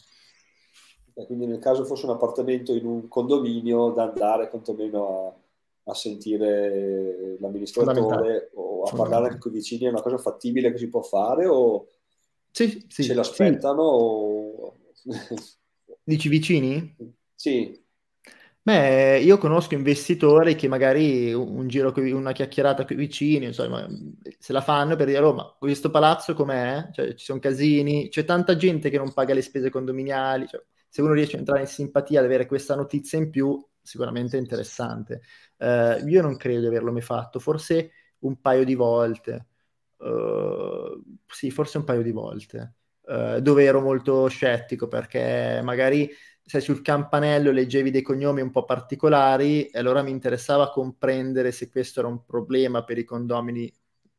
Quindi nel caso fosse un appartamento in un condominio da andare quantomeno a sentire l'amministratore o a parlare anche con i vicini è una cosa fattibile che si può fare o sì, sì, se l'aspettano o... dici vicini? sì Beh, io conosco investitori che magari un giro, una chiacchierata con i vicini, insomma, se la fanno per dire, oh, ma questo palazzo com'è? Cioè, ci sono casini, c'è tanta gente che non paga le spese condominiali, cioè, se uno riesce a entrare in simpatia ad avere questa notizia in più, sicuramente è interessante. Uh, io non credo di averlo mai fatto, forse un paio di volte. Uh, sì, forse un paio di volte, uh, dove ero molto scettico perché magari sai, sul campanello leggevi dei cognomi un po' particolari e allora mi interessava comprendere se questo era un problema per i condomini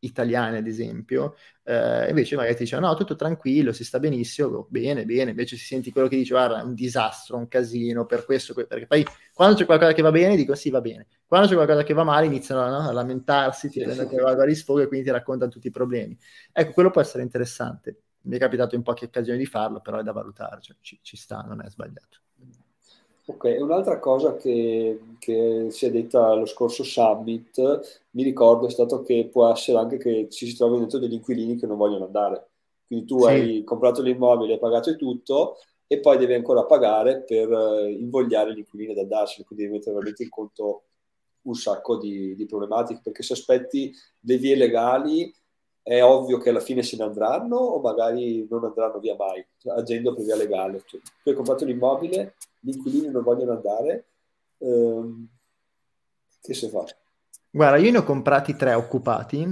italiane, ad esempio, eh, invece magari ti dicono no, tutto tranquillo, si sta benissimo, oh, bene, bene, invece si senti quello che dice guarda, è un disastro, un casino, per questo, perché poi quando c'è qualcosa che va bene dico sì, va bene, quando c'è qualcosa che va male iniziano no, a lamentarsi, ti rendono che va a sfogo e quindi ti raccontano tutti i problemi. Ecco, quello può essere interessante, mi è capitato in poche occasioni di farlo, però è da valutare, cioè, ci, ci sta, non è sbagliato. Ok, un'altra cosa che, che, si è detta allo scorso summit, mi ricordo, è stato che può essere anche che ci si trovino dentro degli inquilini che non vogliono andare. Quindi tu sì. hai comprato l'immobile, hai pagato tutto e poi devi ancora pagare per uh, invogliare gli inquilini ad andarsene, quindi devi mettere veramente in conto un sacco di, di problematiche, perché se aspetti le vie legali è ovvio che alla fine se ne andranno o magari non andranno via mai, cioè, agendo per via legale. Cioè, tu hai comprato l'immobile, gli inquilini non vogliono andare, ehm, che si fa? Guarda, io ne ho comprati tre occupati,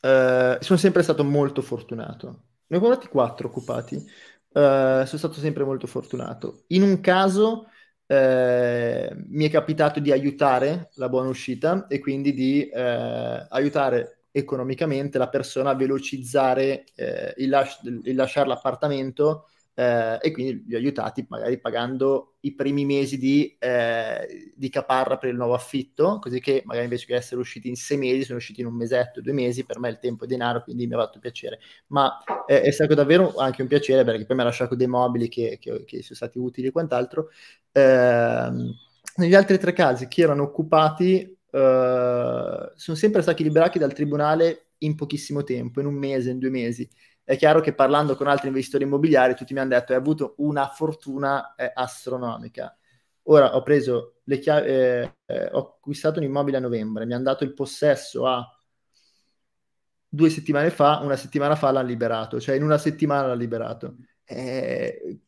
eh, sono sempre stato molto fortunato. Ne ho comprati quattro occupati, eh, sono stato sempre molto fortunato. In un caso eh, mi è capitato di aiutare la buona uscita e quindi di eh, aiutare economicamente la persona a velocizzare eh, il, las- il, lasciare l'appartamento eh, e quindi li ho aiutati magari pagando i primi mesi di, eh, di, caparra per il nuovo affitto, così che magari invece che essere usciti in sei mesi sono usciti in un mesetto, due mesi, per me il tempo è denaro, quindi mi ha fatto piacere. Ma eh, è stato davvero anche un piacere perché poi mi ha lasciato dei mobili che, che, che sono stati utili e quant'altro. Eh, negli altri tre casi che erano occupati uh, sono sempre stati liberati dal tribunale in pochissimo tempo, in un mese, in due mesi. È chiaro che parlando con altri investitori immobiliari, tutti mi hanno detto hai avuto una fortuna eh, astronomica. Ora ho preso le chiavi, eh, eh, ho acquistato un immobile a novembre, mi hanno dato il possesso a due settimane fa, una settimana fa l'hanno liberato, cioè in una settimana l'ha liberato. Eh,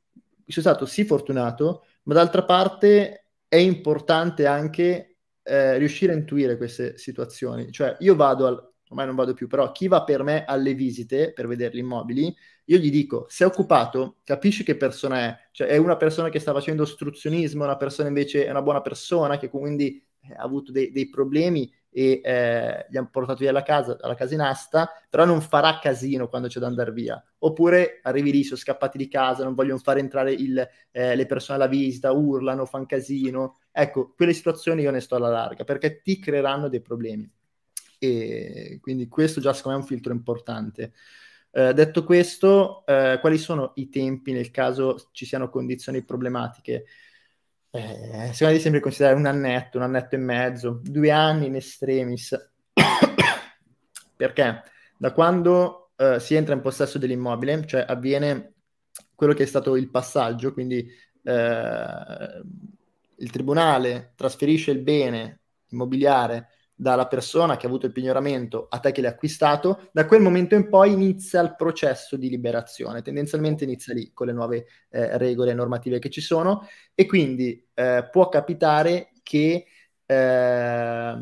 sono stato sì fortunato, ma d'altra parte è importante anche eh, riuscire a intuire queste situazioni. Cioè io vado al, ormai non vado più, però chi va per me alle visite per vedere gli immobili, io gli dico, se è occupato, capisci che persona è, cioè è una persona che sta facendo ostruzionismo, una persona invece è una buona persona che quindi ha avuto dei, dei problemi e eh, gli hanno portato via la casa, la casa in asta, però non farà casino quando c'è da andare via. Oppure arrivi lì, sono scappati di casa, non vogliono fare entrare il, eh, le persone alla visita, urlano, fanno casino. Ecco, quelle situazioni io ne sto alla larga, perché ti creeranno dei problemi. E quindi questo già secondo me è un filtro importante. Eh, detto questo, eh, quali sono i tempi nel caso ci siano condizioni problematiche? Eh, secondo me sempre considerare un annetto, un annetto e mezzo, due anni in extremis. Perché da quando eh, si entra in possesso dell'immobile, cioè avviene quello che è stato il passaggio, quindi eh, il tribunale trasferisce il bene immobiliare dalla persona che ha avuto il pignoramento a te che l'hai acquistato, da quel momento in poi inizia il processo di liberazione, tendenzialmente inizia lì con le nuove eh, regole normative che ci sono e quindi eh, può capitare che eh,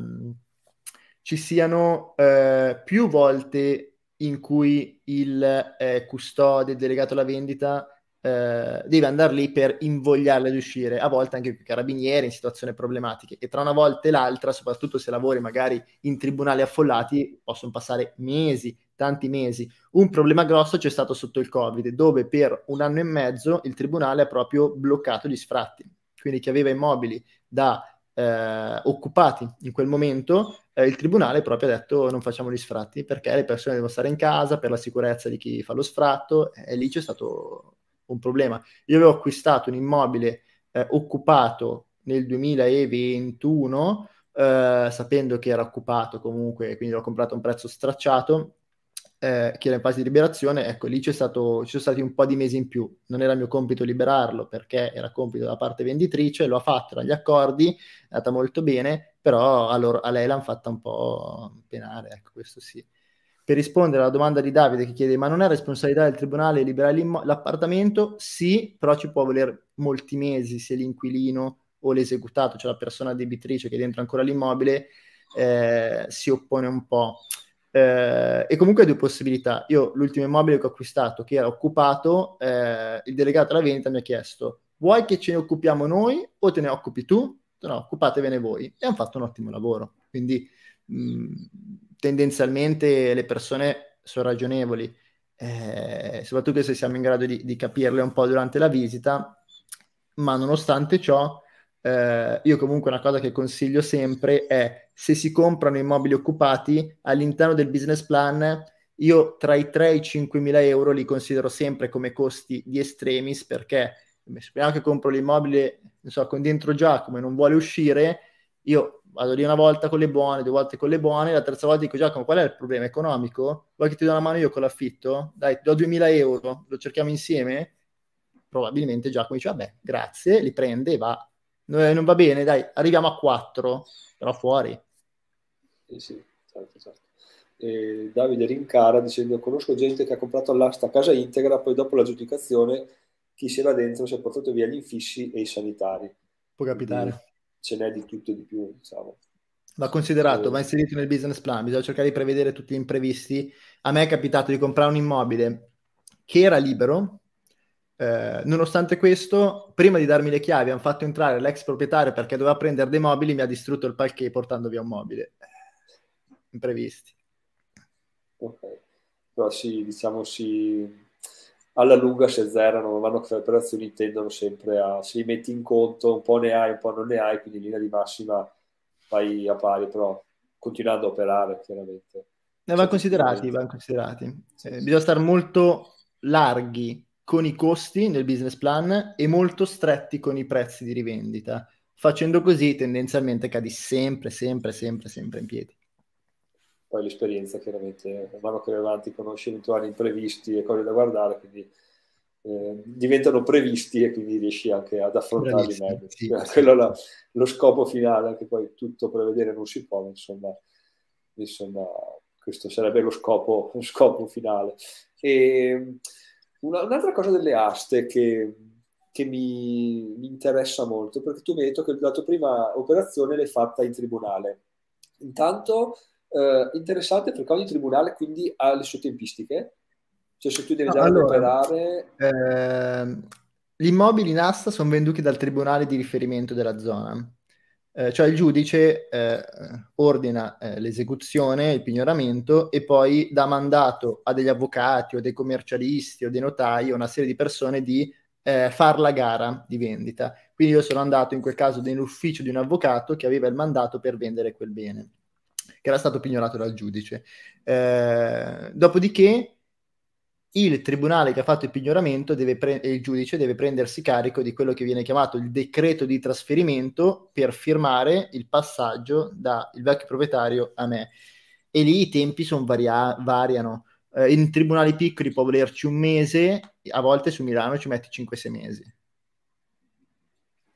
ci siano eh, più volte in cui il eh, custode delegato alla vendita eh, deve andare lì per invogliarle ad uscire, a volte anche i carabinieri in situazioni problematiche e tra una volta e l'altra, soprattutto se lavori magari in tribunali affollati, possono passare mesi, tanti mesi. Un problema grosso c'è stato sotto il Covid, dove per un anno e mezzo il tribunale ha proprio bloccato gli sfratti. Quindi chi aveva immobili da eh, occupati in quel momento, eh, il tribunale proprio ha detto non facciamo gli sfratti perché le persone devono stare in casa per la sicurezza di chi fa lo sfratto e lì c'è stato un problema. Io avevo acquistato un immobile eh, occupato nel 2021, eh, sapendo che era occupato comunque, quindi l'ho comprato a un prezzo stracciato, eh, che era in fase di liberazione, ecco, lì c'è stato, ci sono stati un po' di mesi in più. Non era mio compito liberarlo perché era compito della parte venditrice, lo ha fatto, erano gli accordi, è andata molto bene, però a, loro, a lei l'hanno fatta un po' penare, ecco, questo sì per rispondere alla domanda di Davide che chiede ma non è responsabilità del tribunale liberare l'appartamento? Sì, però ci può volere molti mesi se l'inquilino o l'esecutato, cioè la persona debitrice che è dentro ancora l'immobile, eh, si oppone un po'. Eh, e comunque due possibilità. Io l'ultimo immobile che ho acquistato, che era occupato, eh, il delegato alla vendita mi ha chiesto vuoi che ce ne occupiamo noi o te ne occupi tu? No, occupatevene voi. E hanno fatto un ottimo lavoro. Quindi mh, tendenzialmente le persone sono ragionevoli, eh, soprattutto se siamo in grado di, di, capirle un po' durante la visita, ma nonostante ciò, eh, io comunque una cosa che consiglio sempre è se si comprano immobili occupati all'interno del business plan, io tra i 3 e i 5 mila euro li considero sempre come costi di estremis perché speriamo che compro l'immobile so, con dentro Giacomo e non vuole uscire, io vado lì una volta con le buone, due volte con le buone, la terza volta dico Giacomo qual è il problema economico? Vuoi che ti do una mano io con l'affitto? Dai, ti do 2000 euro, lo cerchiamo insieme? Probabilmente Giacomo dice vabbè, grazie, li prende e va. Non va bene, dai, arriviamo a 4, però fuori. Sì, sì, certo, certo. E Davide rincara dicendo conosco gente che ha comprato all'asta casa integra, poi dopo l'aggiudicazione chi si era dentro si è portato via gli infissi e i sanitari. Può capitare. Quindi ce n'è di tutto e di più, diciamo. Va considerato, va inserito nel business plan, bisogna cercare di prevedere tutti gli imprevisti. A me è capitato di comprare un immobile che era libero, eh, nonostante questo, prima di darmi le chiavi hanno fatto entrare l'ex proprietario perché doveva prendere dei mobili, mi ha distrutto il palquet portando via un mobile. Imprevisti. Ok, però sì, diciamo sì, alla lunga si azzerano, man mano che le operazioni tendono sempre a, se li metti in conto, un po' ne hai, un po' non ne hai, quindi in linea di massima vai a pari, però continuando a operare chiaramente. Ne vanno considerati, vanno considerati. Eh, bisogna stare molto larghi con i costi nel business plan e molto stretti con i prezzi di rivendita. facendo così tendenzialmente cadi sempre, sempre, sempre, sempre in piedi. Poi l'esperienza chiaramente, man mano che vai avanti conosci eventuali imprevisti e cose da guardare, quindi eh, diventano previsti e quindi riesci anche ad affrontarli meglio. Sì, Quello è lo scopo finale, anche poi tutto prevedere non si può, insomma, insomma questo sarebbe lo scopo, lo scopo finale. E una, un'altra cosa delle aste che, che mi, mi, interessa molto, perché tu mi hai detto che la tua prima operazione l'hai fatta in tribunale. Intanto, eh, interessante perché ogni tribunale quindi ha le sue tempistiche, cioè se tu devi andare allora, ad operare... Eh, gli immobili in asta sono venduti dal tribunale di riferimento della zona. Eh, cioè il giudice eh, ordina eh, l'esecuzione, il pignoramento e poi dà mandato a degli avvocati o dei commercialisti o dei notai o una serie di persone di eh, far la gara di vendita. Quindi io sono andato in quel caso nell'ufficio di un avvocato che aveva il mandato per vendere quel bene, che era stato pignorato dal giudice. Eh, dopodiché il tribunale che ha fatto il pignoramento deve pre- e il giudice deve prendersi carico di quello che viene chiamato il decreto di trasferimento per firmare il passaggio dal vecchio proprietario a me. E lì i tempi varia- variano. Eh, in tribunali piccoli può volerci un mese, a volte su Milano ci metti 5-6 mesi.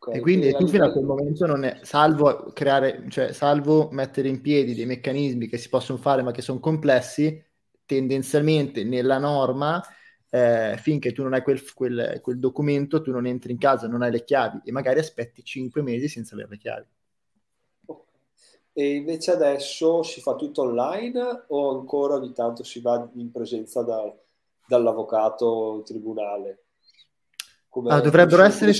Okay, e quindi tu fino a quel momento non è, salvo creare, cioè salvo mettere in piedi dei meccanismi che si possono fare ma che sono complessi, tendenzialmente nella norma, eh, finché tu non hai quel, quel, quel, documento, tu non entri in casa, non hai le chiavi e magari aspetti cinque mesi senza avere le chiavi. E invece adesso si fa tutto online o ancora ogni tanto si va in presenza da, dall'avvocato in tribunale? Come, ah, dovrebbero come essere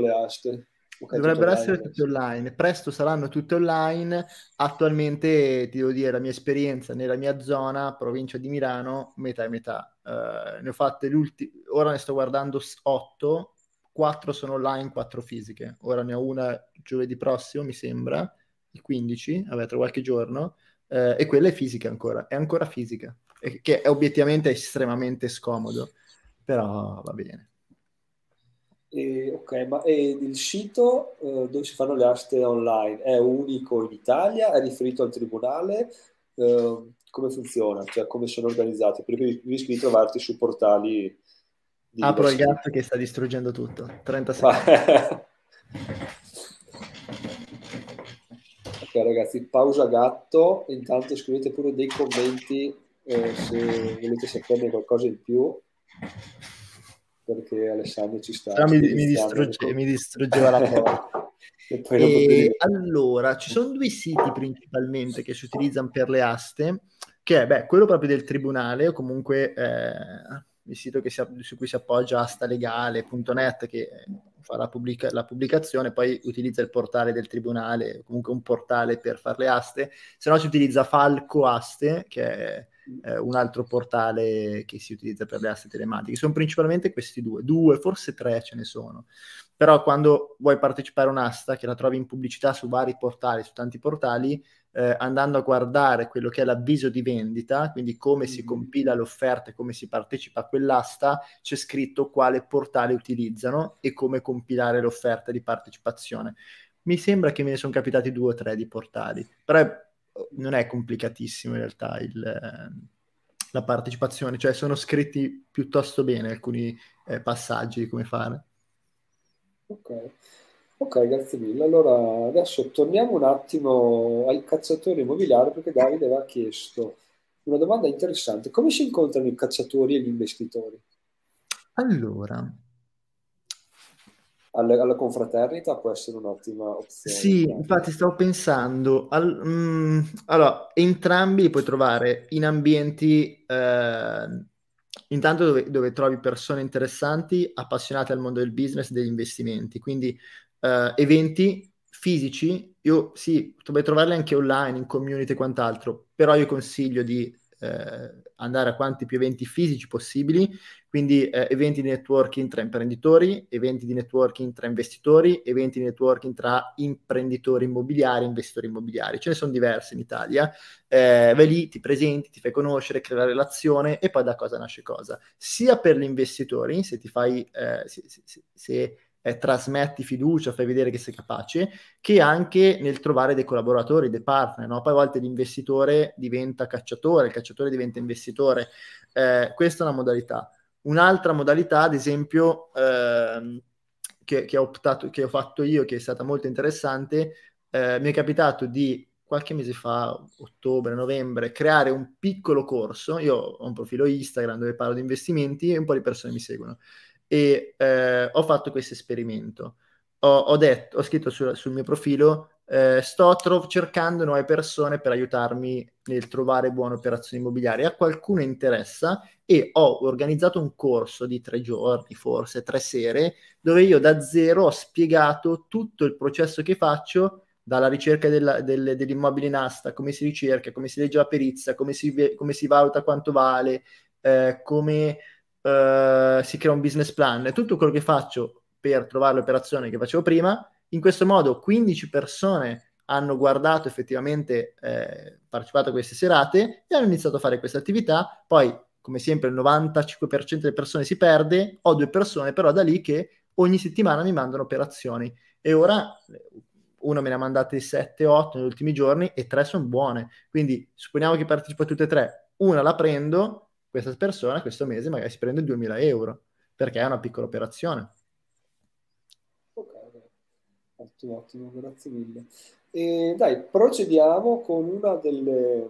le aste? Okay, Dovrebbero essere tutti online, presto saranno tutti online. Attualmente ti devo dire la mia esperienza nella mia zona, provincia di Milano, metà e metà. Uh, ne ho fatte l'ultima, ora ne sto guardando 8, 4 sono online, 4 fisiche. Ora ne ho una giovedì prossimo, mi sembra, il 15, vabbè, tra qualche giorno, uh, e quella è fisica ancora, è ancora fisica, che è obiettivamente estremamente scomodo, però va bene. E, ok, ma il sito eh, dove si fanno le aste online è unico in Italia? È riferito al tribunale? Eh, come funziona? Cioè, come sono organizzati? Perché rischi di trovarti su portali. Apro il gatto che sta distruggendo tutto. 30 secondi. ok, ragazzi, pausa gatto. Intanto scrivete pure dei commenti eh, se volete saperne qualcosa in più perché Alessandro ci sta. mi, mi, distrugge, mi, distruggeva la porta. e e allora, ci sono due siti principalmente che si utilizzano per le aste, che è beh, quello proprio del tribunale o comunque eh, il sito si, su cui si appoggia astalegale.net che fa la, pubblica, la, pubblicazione, poi utilizza il portale del tribunale, comunque un portale per fare le aste, se no si utilizza Falco Aste, che è eh, un altro portale che si utilizza per le aste telematiche. Sono principalmente questi due, due, forse tre ce ne sono. Però quando vuoi partecipare a un'asta, che la trovi in pubblicità su vari portali, su tanti portali, eh, andando a guardare quello che è l'avviso di vendita, quindi come si mm-hmm. compila l'offerta e come si partecipa a quell'asta, c'è scritto quale portale utilizzano e come compilare l'offerta di partecipazione. Mi sembra che me ne sono capitati due o tre di portali, però è non è complicatissimo in realtà il, la partecipazione, cioè sono scritti piuttosto bene alcuni eh, passaggi di come fare. Ok. Ok, grazie mille. Allora, adesso torniamo un attimo al cacciatore immobiliare perché Davide aveva chiesto una domanda interessante. Come si incontrano i cacciatori e gli investitori? Allora, alla, alla, confraternita può essere un'ottima opzione. Sì, infatti stavo pensando, al, mm, allora, entrambi li puoi trovare in ambienti, eh, intanto dove, dove, trovi persone interessanti, appassionate al mondo del business e degli investimenti, quindi eh, eventi fisici, io sì, puoi trovarli anche online, in community e quant'altro, però io consiglio di eh, andare a quanti più eventi fisici possibili, quindi eh, eventi di networking tra imprenditori, eventi di networking tra investitori, eventi di networking tra imprenditori immobiliari e investitori immobiliari. Ce ne sono diversi in Italia. Eh, vai lì, ti presenti, ti fai conoscere, crei la relazione e poi da cosa nasce cosa. Sia per gli investitori, se ti fai, eh, se, se, se eh, trasmetti fiducia, fai vedere che sei capace, che anche nel trovare dei collaboratori, dei partner. No? Poi a volte l'investitore diventa cacciatore, il cacciatore diventa investitore. Eh, questa è una modalità. Un'altra modalità, ad esempio, ehm, che, che, ho optato, che ho fatto io, che è stata molto interessante, eh, mi è capitato di qualche mese fa, ottobre, novembre, creare un piccolo corso. Io ho un profilo Instagram dove parlo di investimenti e un po' di persone mi seguono e eh, ho fatto questo esperimento. Ho, ho, detto, ho scritto sul, sul mio profilo, eh, sto tro- cercando nuove persone per aiutarmi nel trovare buone operazioni immobiliari. A qualcuno interessa e ho organizzato un corso di tre giorni, forse tre sere, dove io da zero ho spiegato tutto il processo che faccio dalla ricerca della, del, dell'immobile in asta, come si ricerca, come si legge la perizia, come si, come si valuta quanto vale, eh, come uh, si crea un business plan, tutto quello che faccio per trovare l'operazione che facevo prima, in questo modo 15 persone hanno guardato effettivamente, eh, partecipato a queste serate e hanno iniziato a fare questa attività, poi come sempre il 95% delle persone si perde, ho due persone però da lì che ogni settimana mi mandano operazioni. E ora uno me ne ha mandate 7-8 negli ultimi giorni e tre sono buone, quindi supponiamo che partecipo a tutte e tre, una la prendo, questa persona questo mese magari si prende 2000 euro perché è una piccola operazione. Ok, ottimo, ottimo, grazie mille. E dai, procediamo con una delle,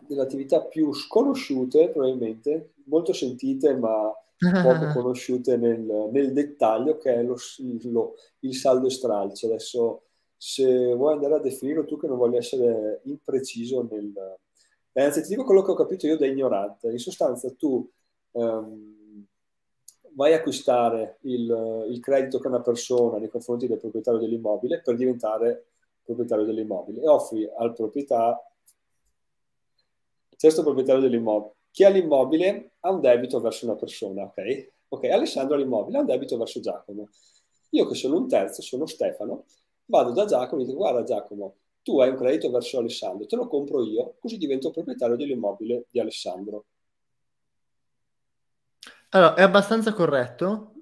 delle attività più sconosciute, probabilmente, molto sentite, ma poco conosciute nel, nel, dettaglio, che è lo, lo, il saldo stralcio. Adesso, se vuoi andare a definirlo tu, che non voglio essere impreciso nel, anzi, ti dico quello che ho capito io da ignorante. In sostanza, tu um, vai a acquistare il, il, credito che una persona nei confronti del proprietario dell'immobile per diventare proprietario dell'immobile e offri al proprietario, stesso proprietario dell'immobile, chi ha l'immobile ha un debito verso una persona, ok? Ok, Alessandro ha l'immobile, ha un debito verso Giacomo. Io che sono un terzo, sono Stefano, vado da Giacomo e dico guarda Giacomo, tu hai un credito verso Alessandro, te lo compro io, così divento proprietario dell'immobile di Alessandro. Allora, è abbastanza corretto,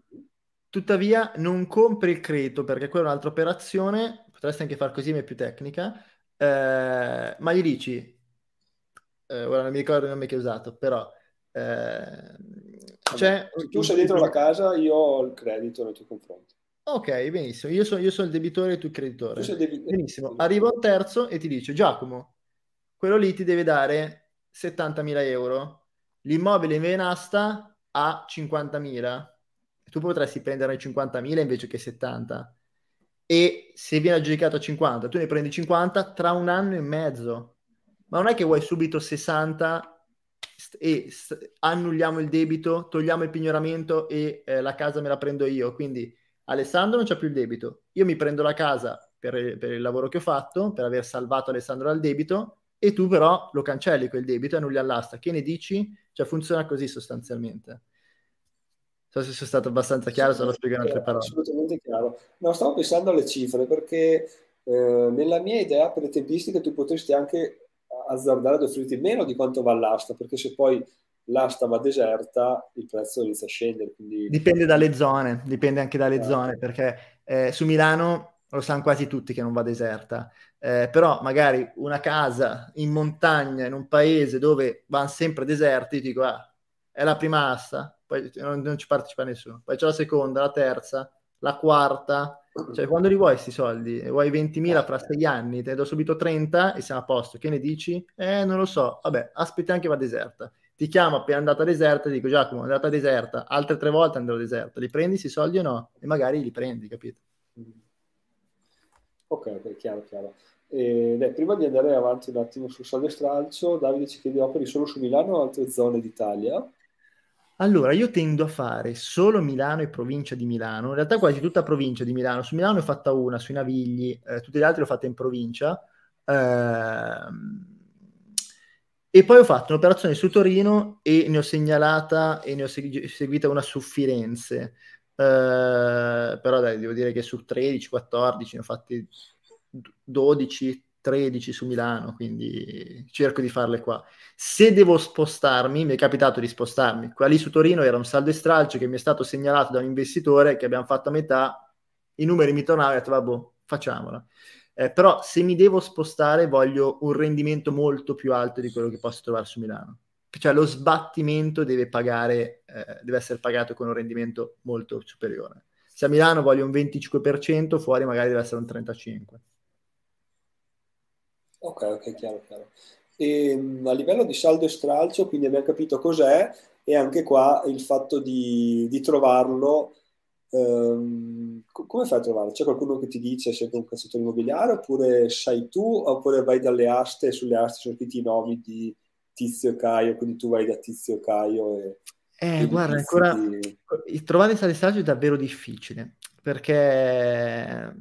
tuttavia non compri il credito perché quella è un'altra operazione, potresti anche far così, ma è più tecnica, eh, ma gli dici, eh, ora non mi ricordo il nome che hai usato, però... Eh, cioè, tu sei dentro la casa, io ho il credito nei tuoi confronti. Ok, benissimo. Io, so, io sono il debitore e tu il creditore. Tu devi... Benissimo. Arriva un terzo e ti dice, Giacomo, quello lì ti deve dare 70.000 euro. L'immobile in venasta a 50.000. Tu potresti prendere 50.000 invece che 70. E se viene aggiudicato a 50, tu ne prendi 50 tra un anno e mezzo. Ma non è che vuoi subito 60 e annulliamo il debito, togliamo il pignoramento e eh, la casa me la prendo io. Quindi Alessandro non c'ha più il debito, io mi prendo la casa per, per, il lavoro che ho fatto, per aver salvato Alessandro dal debito, e tu però lo cancelli quel debito e annulli all'asta. Che ne dici? Cioè funziona così sostanzialmente. Non so se sono stato abbastanza chiaro, se lo spiego in altre parole. Assolutamente chiaro. No, stavo pensando alle cifre perché eh, nella mia idea per le tempistiche tu potresti anche azzardare ad offrirti meno di quanto va l'asta, perché se poi l'asta va deserta, il prezzo inizia a scendere. Quindi... Dipende dalle zone, dipende anche dalle eh. zone, perché eh, su Milano lo sanno quasi tutti che non va deserta, eh, però magari una casa in montagna, in un paese dove vanno sempre deserti, dico, ah, è la prima asta, poi non, non ci partecipa nessuno, poi c'è la seconda, la terza, la quarta, cioè quando li vuoi questi soldi? Vuoi 20.000 fra sei anni, te ne do subito 30 e siamo a posto, che ne dici? Eh, non lo so, vabbè, aspettiamo che va deserta ti chiamo appena andata deserta e dico Giacomo è andata deserta, altre tre volte andrò deserta, li prendi questi soldi o no? E magari li prendi, capito? Ok, ok, chiaro, chiaro. E, beh, prima di andare avanti un attimo sul saldo stralcio, Davide ci chiede operi solo su Milano o altre zone d'Italia? Allora, io tendo a fare solo Milano e provincia di Milano, in realtà quasi tutta provincia di Milano. Su Milano ne ho fatta una, sui Navigli, eh, tutte le altre le ho fatte in provincia. Eh, e poi ho fatto un'operazione su Torino e ne ho segnalata e ne ho seguita una su Firenze. Uh, però dai, devo dire che su 13, 14 ne ho fatti 12, 13 su Milano, quindi cerco di farle qua. Se devo spostarmi, mi è capitato di spostarmi. Qua lì su Torino era un saldo e stralcio che mi è stato segnalato da un investitore che abbiamo fatto a metà, i numeri mi tornavano e ho detto, vabbè, facciamola. Eh, però se mi devo spostare voglio un rendimento molto più alto di quello che posso trovare su Milano. Cioè lo sbattimento deve, pagare, eh, deve essere pagato con un rendimento molto superiore. Se a Milano voglio un 25%, fuori magari deve essere un 35%. Ok, ok, chiaro, chiaro. E, ehm, a livello di saldo e stralcio, quindi abbiamo capito cos'è e anche qua il fatto di, di trovarlo, ehm, come fai a trovarlo? C'è qualcuno che ti dice se è un cassetto immobiliare oppure sai tu oppure vai dalle aste e sulle aste sono tutti i nomi di Tizio e Caio, quindi tu vai da Tizio e Caio e... Eh, guarda, ancora di... trovare il saldo e stralcio è davvero difficile perché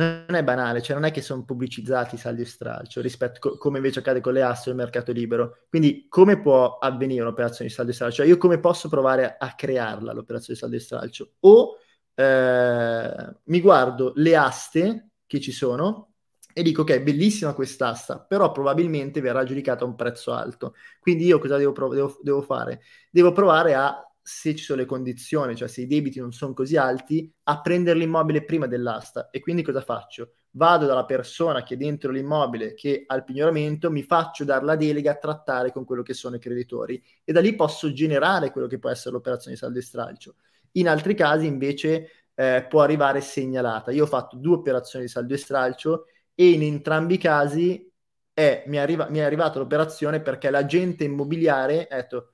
non è banale, cioè non è che sono pubblicizzati i saldi e stralcio rispetto co- come invece accade con le aste o il mercato libero. Quindi come può avvenire un'operazione di saldo e stralcio? Cioè io come posso provare a, a crearla l'operazione di saldo e stralcio? O eh, mi guardo le aste che ci sono e dico ok, bellissima quest'asta, però probabilmente verrà giudicata a un prezzo alto. Quindi io cosa devo, prov- devo, devo fare? Devo provare a se ci sono le condizioni, cioè se i debiti non sono così alti, a prendere l'immobile prima dell'asta. E quindi cosa faccio? Vado dalla persona che è dentro l'immobile, che ha il pignoramento, mi faccio dare la delega a trattare con quello che sono i creditori e da lì posso generare quello che può essere l'operazione di saldo e stralcio. In altri casi invece eh, può arrivare segnalata. Io ho fatto due operazioni di saldo e stralcio e in entrambi i casi è, mi, arriva, mi è arrivata l'operazione perché l'agente immobiliare ha detto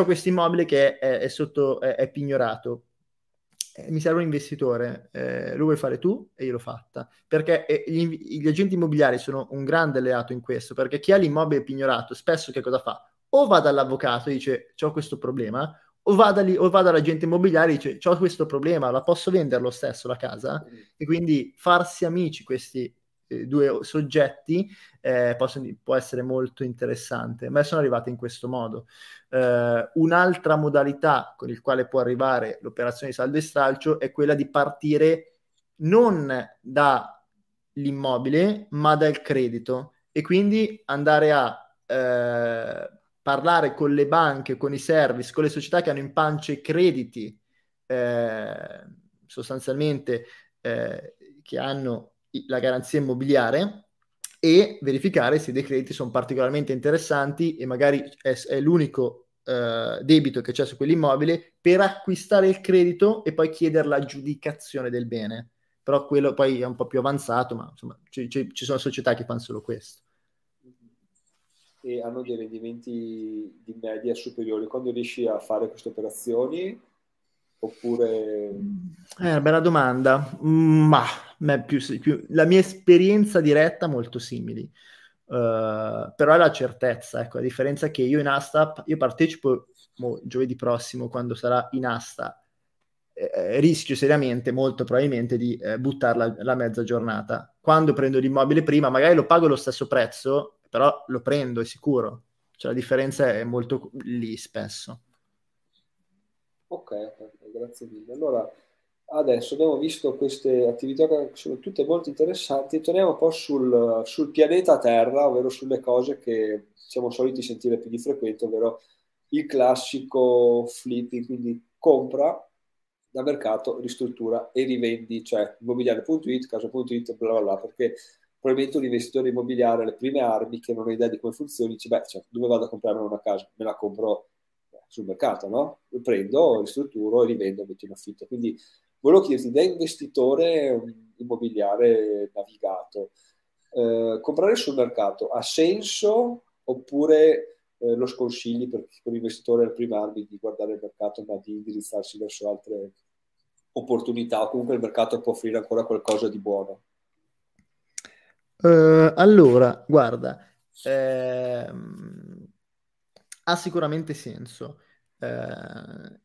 ho questo immobile che è, è sotto, è, è pignorato, eh, mi serve un investitore, eh, lo vuoi fare tu? E io l'ho fatta. Perché eh, gli, gli, agenti immobiliari sono un grande alleato in questo, perché chi ha l'immobile pignorato spesso che cosa fa? O va dall'avvocato e dice ho questo problema, o va, da lì, o va dall'agente immobiliare e dice ho questo problema, la posso vendere lo stesso la casa? E quindi farsi amici questi due soggetti eh, possono, può essere molto interessante. A me sono arrivate in questo modo. Eh, un'altra modalità con il quale può arrivare l'operazione di saldo e stralcio è quella di partire non dall'immobile, ma dal credito e quindi andare a eh, parlare con le banche, con i service, con le società che hanno in pancia i crediti eh, sostanzialmente eh, che hanno la garanzia immobiliare e verificare se i decreti sono particolarmente interessanti e magari è, è l'unico eh, debito che c'è su quell'immobile per acquistare il credito e poi chiedere l'aggiudicazione del bene. Però quello poi è un po' più avanzato, ma insomma ci, ci, ci sono società che fanno solo questo. E hanno dei rendimenti di media superiori. Quando riesci a fare queste operazioni, Oppure... È una bella domanda, ma più, più, la mia esperienza diretta molto simili. Uh, però è la certezza, ecco, la differenza è che io in asta, io partecipo mo, giovedì prossimo quando sarà in asta, eh, eh, rischio seriamente, molto probabilmente, di eh, buttarla la mezza giornata. Quando prendo l'immobile prima, magari lo pago lo stesso prezzo, però lo prendo, è sicuro. Cioè la differenza è molto lì spesso. Ok, grazie mille. Allora, adesso abbiamo visto queste attività che sono tutte molto interessanti, torniamo un po' sul, sul pianeta Terra, ovvero sulle cose che siamo soliti sentire più di frequente, ovvero il classico flipping, quindi compra da mercato, ristruttura e rivendi, cioè immobiliare.it, casa.it, bla bla bla, perché probabilmente un investitore immobiliare alle prime armi che non ha idea di come funzioni dice, beh, cioè, dove vado a comprare una casa? Me la compro sul mercato, no? Lo prendo, ristrutturo e rivendo, metto in affitto. Quindi volevo chiederti, da investitore immobiliare navigato, eh, comprare sul mercato ha senso oppure eh, lo sconsigli per, per l'investitore al primo anno di guardare il mercato ma di indirizzarsi verso altre opportunità o comunque il mercato può offrire ancora qualcosa di buono? Uh, allora, guarda, ehm, ha sicuramente senso, eh,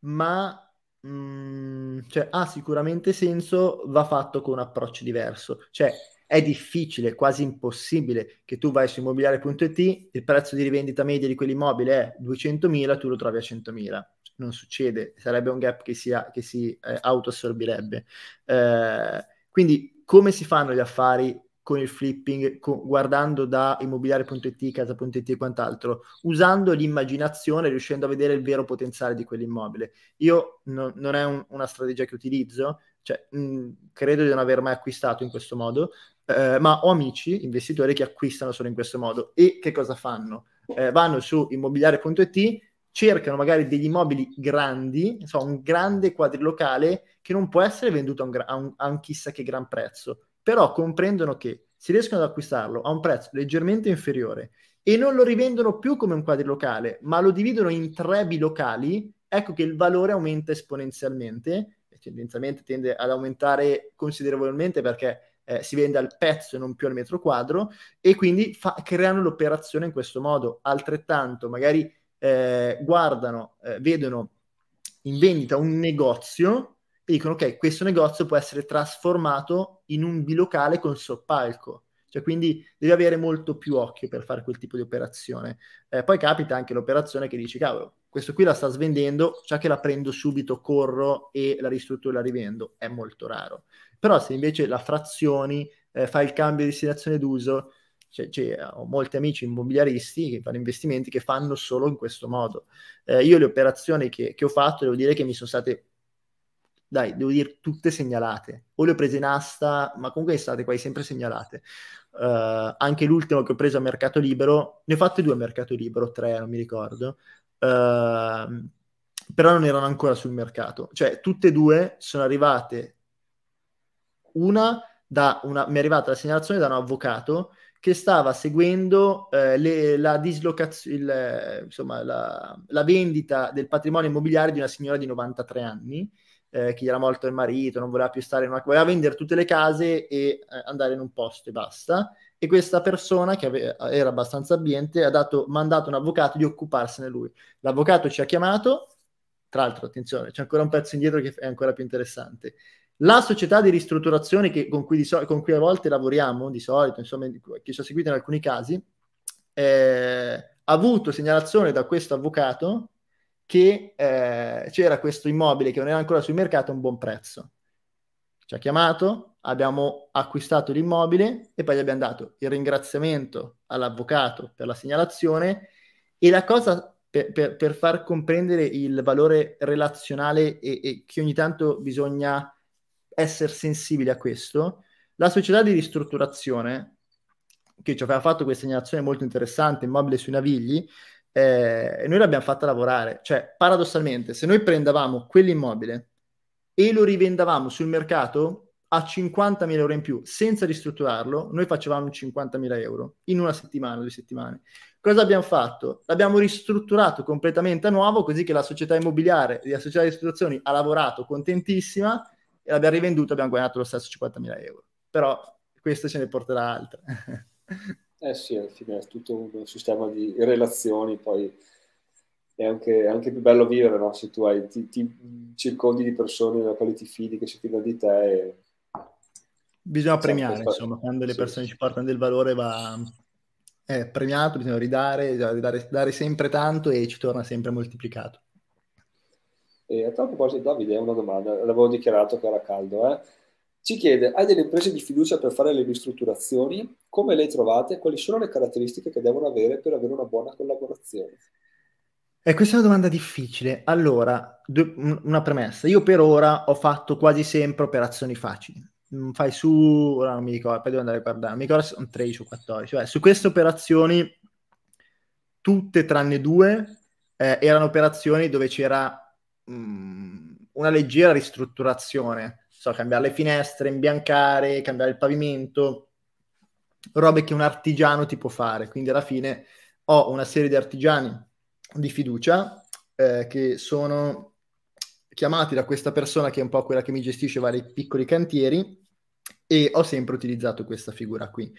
ma mm, cioè, ha sicuramente senso, va fatto con un approccio diverso. Cioè, è difficile, quasi impossibile che tu vai su immobiliare.it, il prezzo di rivendita media di quell'immobile è 200.000, tu lo trovi a 100.000. Non succede, sarebbe un gap che, sia, che si eh, autoassorbirebbe. Eh, quindi come si fanno gli affari con il flipping, con, guardando da immobiliare.it, casa.it e quant'altro, usando l'immaginazione, riuscendo a vedere il vero potenziale di quell'immobile. Io no, non è un, una strategia che utilizzo, cioè, mh, credo di non aver mai acquistato in questo modo, eh, ma ho amici investitori che acquistano solo in questo modo. E che cosa fanno? Eh, vanno su immobiliare.it, cercano magari degli immobili grandi, so, un grande quadrilocale che non può essere venduto a un, a un, a un chissà che gran prezzo però comprendono che si riescono ad acquistarlo a un prezzo leggermente inferiore e non lo rivendono più come un quadrilocale, ma lo dividono in tre bilocali, ecco che il valore aumenta esponenzialmente, e tendenzialmente tende ad aumentare considerevolmente perché eh, si vende al pezzo e non più al metro quadro, e quindi fa- creano l'operazione in questo modo. Altrettanto, magari eh, guardano, eh, vedono in vendita un negozio e dicono ok, questo negozio può essere trasformato in un bilocale con soppalco. Cioè, quindi devi avere molto più occhio per fare quel tipo di operazione. Eh, poi capita anche l'operazione che dici, cavolo, questo qui la sta svendendo, già che la prendo subito, corro e la ristrutturo e la rivendo. È molto raro. Però se invece la frazioni, eh, fai il cambio di destinazione d'uso, cioè, cioè, ho molti amici immobiliaristi che fanno investimenti che fanno solo in questo modo. Eh, io le operazioni che, che ho fatto, devo dire che mi sono state dai, devo dire tutte segnalate. O le ho prese in asta, ma comunque state quasi sempre segnalate. Uh, anche l'ultimo che ho preso a Mercato Libero, ne ho fatte due a Mercato Libero, tre, non mi ricordo. Uh, però non erano ancora sul mercato. Cioè, tutte e due sono arrivate. Una da una, mi è arrivata la segnalazione da un avvocato che stava seguendo eh, le, la dislocazione, insomma, la, la vendita del patrimonio immobiliare di una signora di 93 anni eh, che gli era morto il marito, non voleva più stare in una... voleva vendere tutte le case e eh, andare in un posto e basta. E questa persona, che ave... era abbastanza ambiente, ha dato, mandato un avvocato di occuparsene lui. L'avvocato ci ha chiamato, tra l'altro, attenzione, c'è ancora un pezzo indietro che è ancora più interessante. La società di ristrutturazione che, con, cui so- con, cui a volte lavoriamo, di solito, insomma, che ci ho seguito in alcuni casi, eh, ha avuto segnalazione da questo avvocato che eh, c'era questo immobile che non era ancora sul mercato a un buon prezzo. Ci ha chiamato, abbiamo acquistato l'immobile e poi gli abbiamo dato il ringraziamento all'avvocato per la segnalazione e la cosa per, per, per far comprendere il valore relazionale e, e che ogni tanto bisogna essere sensibili a questo, la società di ristrutturazione che ci aveva fatto questa segnalazione molto interessante, immobile sui Navigli, eh, noi l'abbiamo fatta lavorare. Cioè, paradossalmente, se noi prendevamo quell'immobile e lo rivendavamo sul mercato a 50.000 euro in più senza ristrutturarlo, noi facevamo 50.000 euro in una settimana, due settimane. Cosa abbiamo fatto? L'abbiamo ristrutturato completamente a nuovo, così che la società immobiliare, la società di ristrutturazioni ha lavorato contentissima e l'abbiamo rivenduto, abbiamo guadagnato lo stesso 50.000 euro. Però questo ce ne porterà altre. Eh sì, alla fine è tutto un sistema di relazioni, poi è anche, è anche più bello vivere, no? Se tu hai, ti, ti circondi di persone da quali ti fidi, che si fidano di te. E... Bisogna premiare, insomma, quando le persone sì. ci portano del valore va è premiato, bisogna ridare, dare, dare sempre tanto e ci torna sempre moltiplicato. E a tal proposito, Davide, una domanda, l'avevo dichiarato che era caldo, eh? Ci chiede, hai delle imprese di fiducia per fare le ristrutturazioni? Come le trovate? Quali sono le caratteristiche che devono avere per avere una buona collaborazione? E questa è una domanda difficile. Allora, una premessa. Io per ora ho fatto quasi sempre operazioni facili. Mm, fai su, ora non mi ricordo, poi devo andare a guardare, non mi ricordo se sono 13 o 14. Cioè, su queste operazioni, tutte tranne due, eh, erano operazioni dove c'era mh, mm, una leggera ristrutturazione so, cambiare le finestre, imbiancare, cambiare il pavimento, robe che un artigiano ti può fare. Quindi alla fine ho una serie di artigiani di fiducia eh, che sono chiamati da questa persona che è un po' quella che mi gestisce vari piccoli cantieri e ho sempre utilizzato questa figura qui.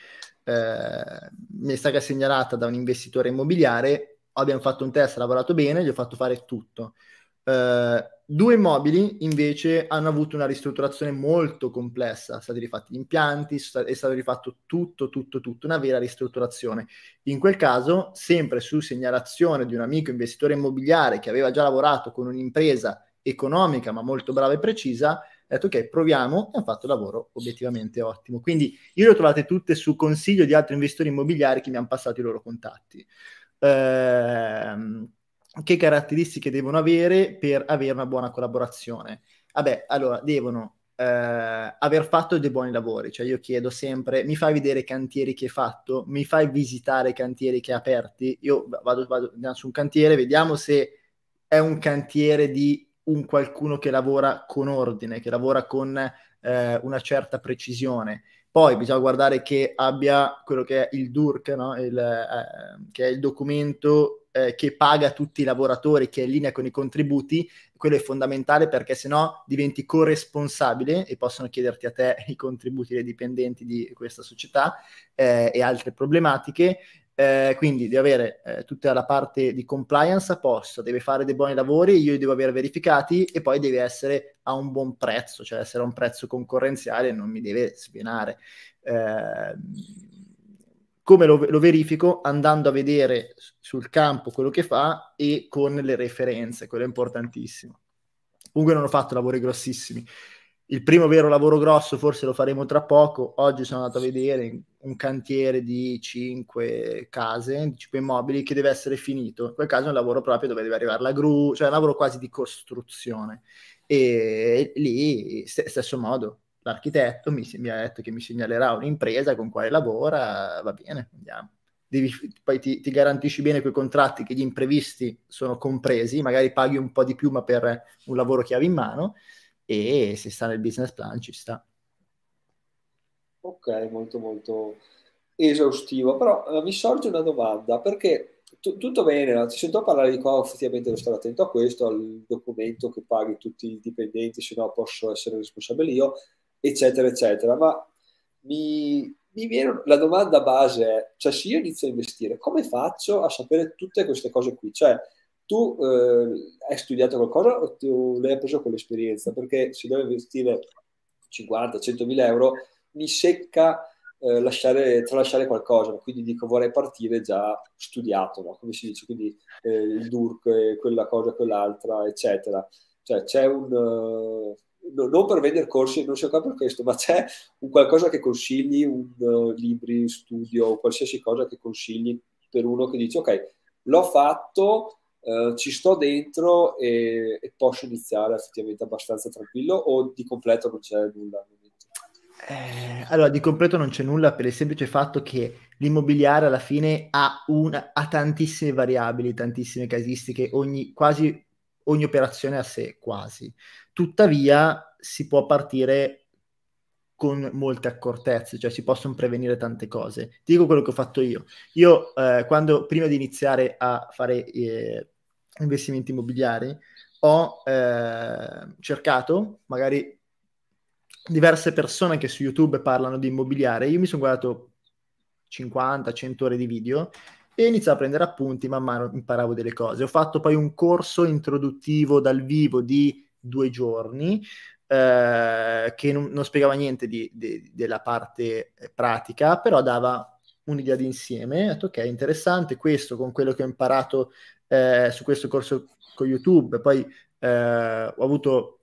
Eh, mi è stata segnalata da un investitore immobiliare, abbiamo fatto un test, ha lavorato bene, gli ho fatto fare tutto. Eh, due immobili invece hanno avuto una ristrutturazione molto complessa, sono stati rifatti gli impianti, è stato rifatto tutto, tutto, tutto, una vera ristrutturazione. In quel caso, sempre su segnalazione di un amico investitore immobiliare che aveva già lavorato con un'impresa economica ma molto brava e precisa, detto ok, proviamo e hanno fatto un lavoro obiettivamente ottimo. Quindi io le ho trovate tutte su consiglio di altri investitori immobiliari che mi hanno passato i loro contatti. Ehm, che caratteristiche devono avere per avere una buona collaborazione? Vabbè, allora, devono eh, aver fatto dei buoni lavori, cioè io chiedo sempre, mi fai vedere i cantieri che hai fatto, mi fai visitare i cantieri che hai aperti, io vado, vado su un cantiere, vediamo se è un cantiere di un qualcuno che lavora con ordine, che lavora con eh, una certa precisione. Poi bisogna guardare che abbia quello che è il DURC, no? il, eh, che è il documento eh, che paga tutti i lavoratori, che è in linea con i contributi, quello è fondamentale perché sennò diventi corresponsabile e possono chiederti a te i contributi dei dipendenti di questa società eh, e altre problematiche. Eh, quindi devi avere eh, tutta la parte di compliance a posto, deve fare dei buoni lavori, io li devo avere verificati e poi deve essere a un buon prezzo, cioè essere a un prezzo concorrenziale, non mi deve svenare. Eh, come lo, lo, verifico? Andando a vedere sul campo quello che fa e con le referenze, quello è importantissimo. Comunque non ho fatto lavori grossissimi. Il primo vero lavoro grosso forse lo faremo tra poco. Oggi sono andato a vedere un cantiere di 5 case, di 5 immobili che deve essere finito. In quel caso è un lavoro proprio dove deve arrivare la gru, cioè un lavoro quasi di costruzione. E lì stesso modo, l'architetto mi, mi, ha detto che mi segnalerà un'impresa con quale lavora, va bene, andiamo. Devi, poi ti, ti, garantisci bene quei contratti che gli imprevisti sono compresi, magari paghi un po' di più ma per un lavoro che avevi in mano e se sta nel business plan ci sta. Ok, molto molto esaustivo, però uh, mi sorge una domanda perché t- tutto bene, ti sento parlare di qua, effettivamente devo stare attento a questo, al documento che paghi tutti i dipendenti, se no posso essere responsabile io, eccetera, eccetera. Ma mi, mi viene la domanda base è, cioè se io inizio a investire, come faccio a sapere tutte queste cose qui? Cioè, tu eh, hai studiato qualcosa o tu l'hai preso con l'esperienza? Perché se devo investire 50, 100 mila euro, mi secca eh, lasciare, tralasciare qualcosa, quindi dico vorrei partire già studiato, no? come si dice, quindi eh, il DURC, quella cosa, quell'altra, eccetera. Cioè c'è un... Uh, no, non per vendere corsi, non so qua per questo, ma c'è un qualcosa che consigli, un uh, libri, studio, qualsiasi cosa che consigli per uno che dice ok, l'ho fatto, uh, ci sto dentro e, e, posso iniziare effettivamente abbastanza tranquillo o di completo non c'è nulla? Eh, allora, di completo non c'è nulla per il semplice fatto che l'immobiliare alla fine ha, una, ha tantissime variabili, tantissime casistiche, ogni, quasi ogni operazione a sé, quasi. Tuttavia si può partire con molte accortezze, cioè si possono prevenire tante cose. Ti dico quello che ho fatto io. Io, eh, quando prima di iniziare a fare eh, investimenti immobiliari, ho eh, cercato magari diverse persone che su YouTube parlano di immobiliare. Io mi sono guardato 50-100 ore di video e iniziavo a prendere appunti man mano imparavo delle cose. Ho fatto poi un corso introduttivo dal vivo di due giorni eh, che non, non, spiegava niente di, di, della parte eh, pratica, però dava un'idea d'insieme. Ho detto ok, interessante questo con quello che ho imparato eh, su questo corso con YouTube. Poi eh, ho avuto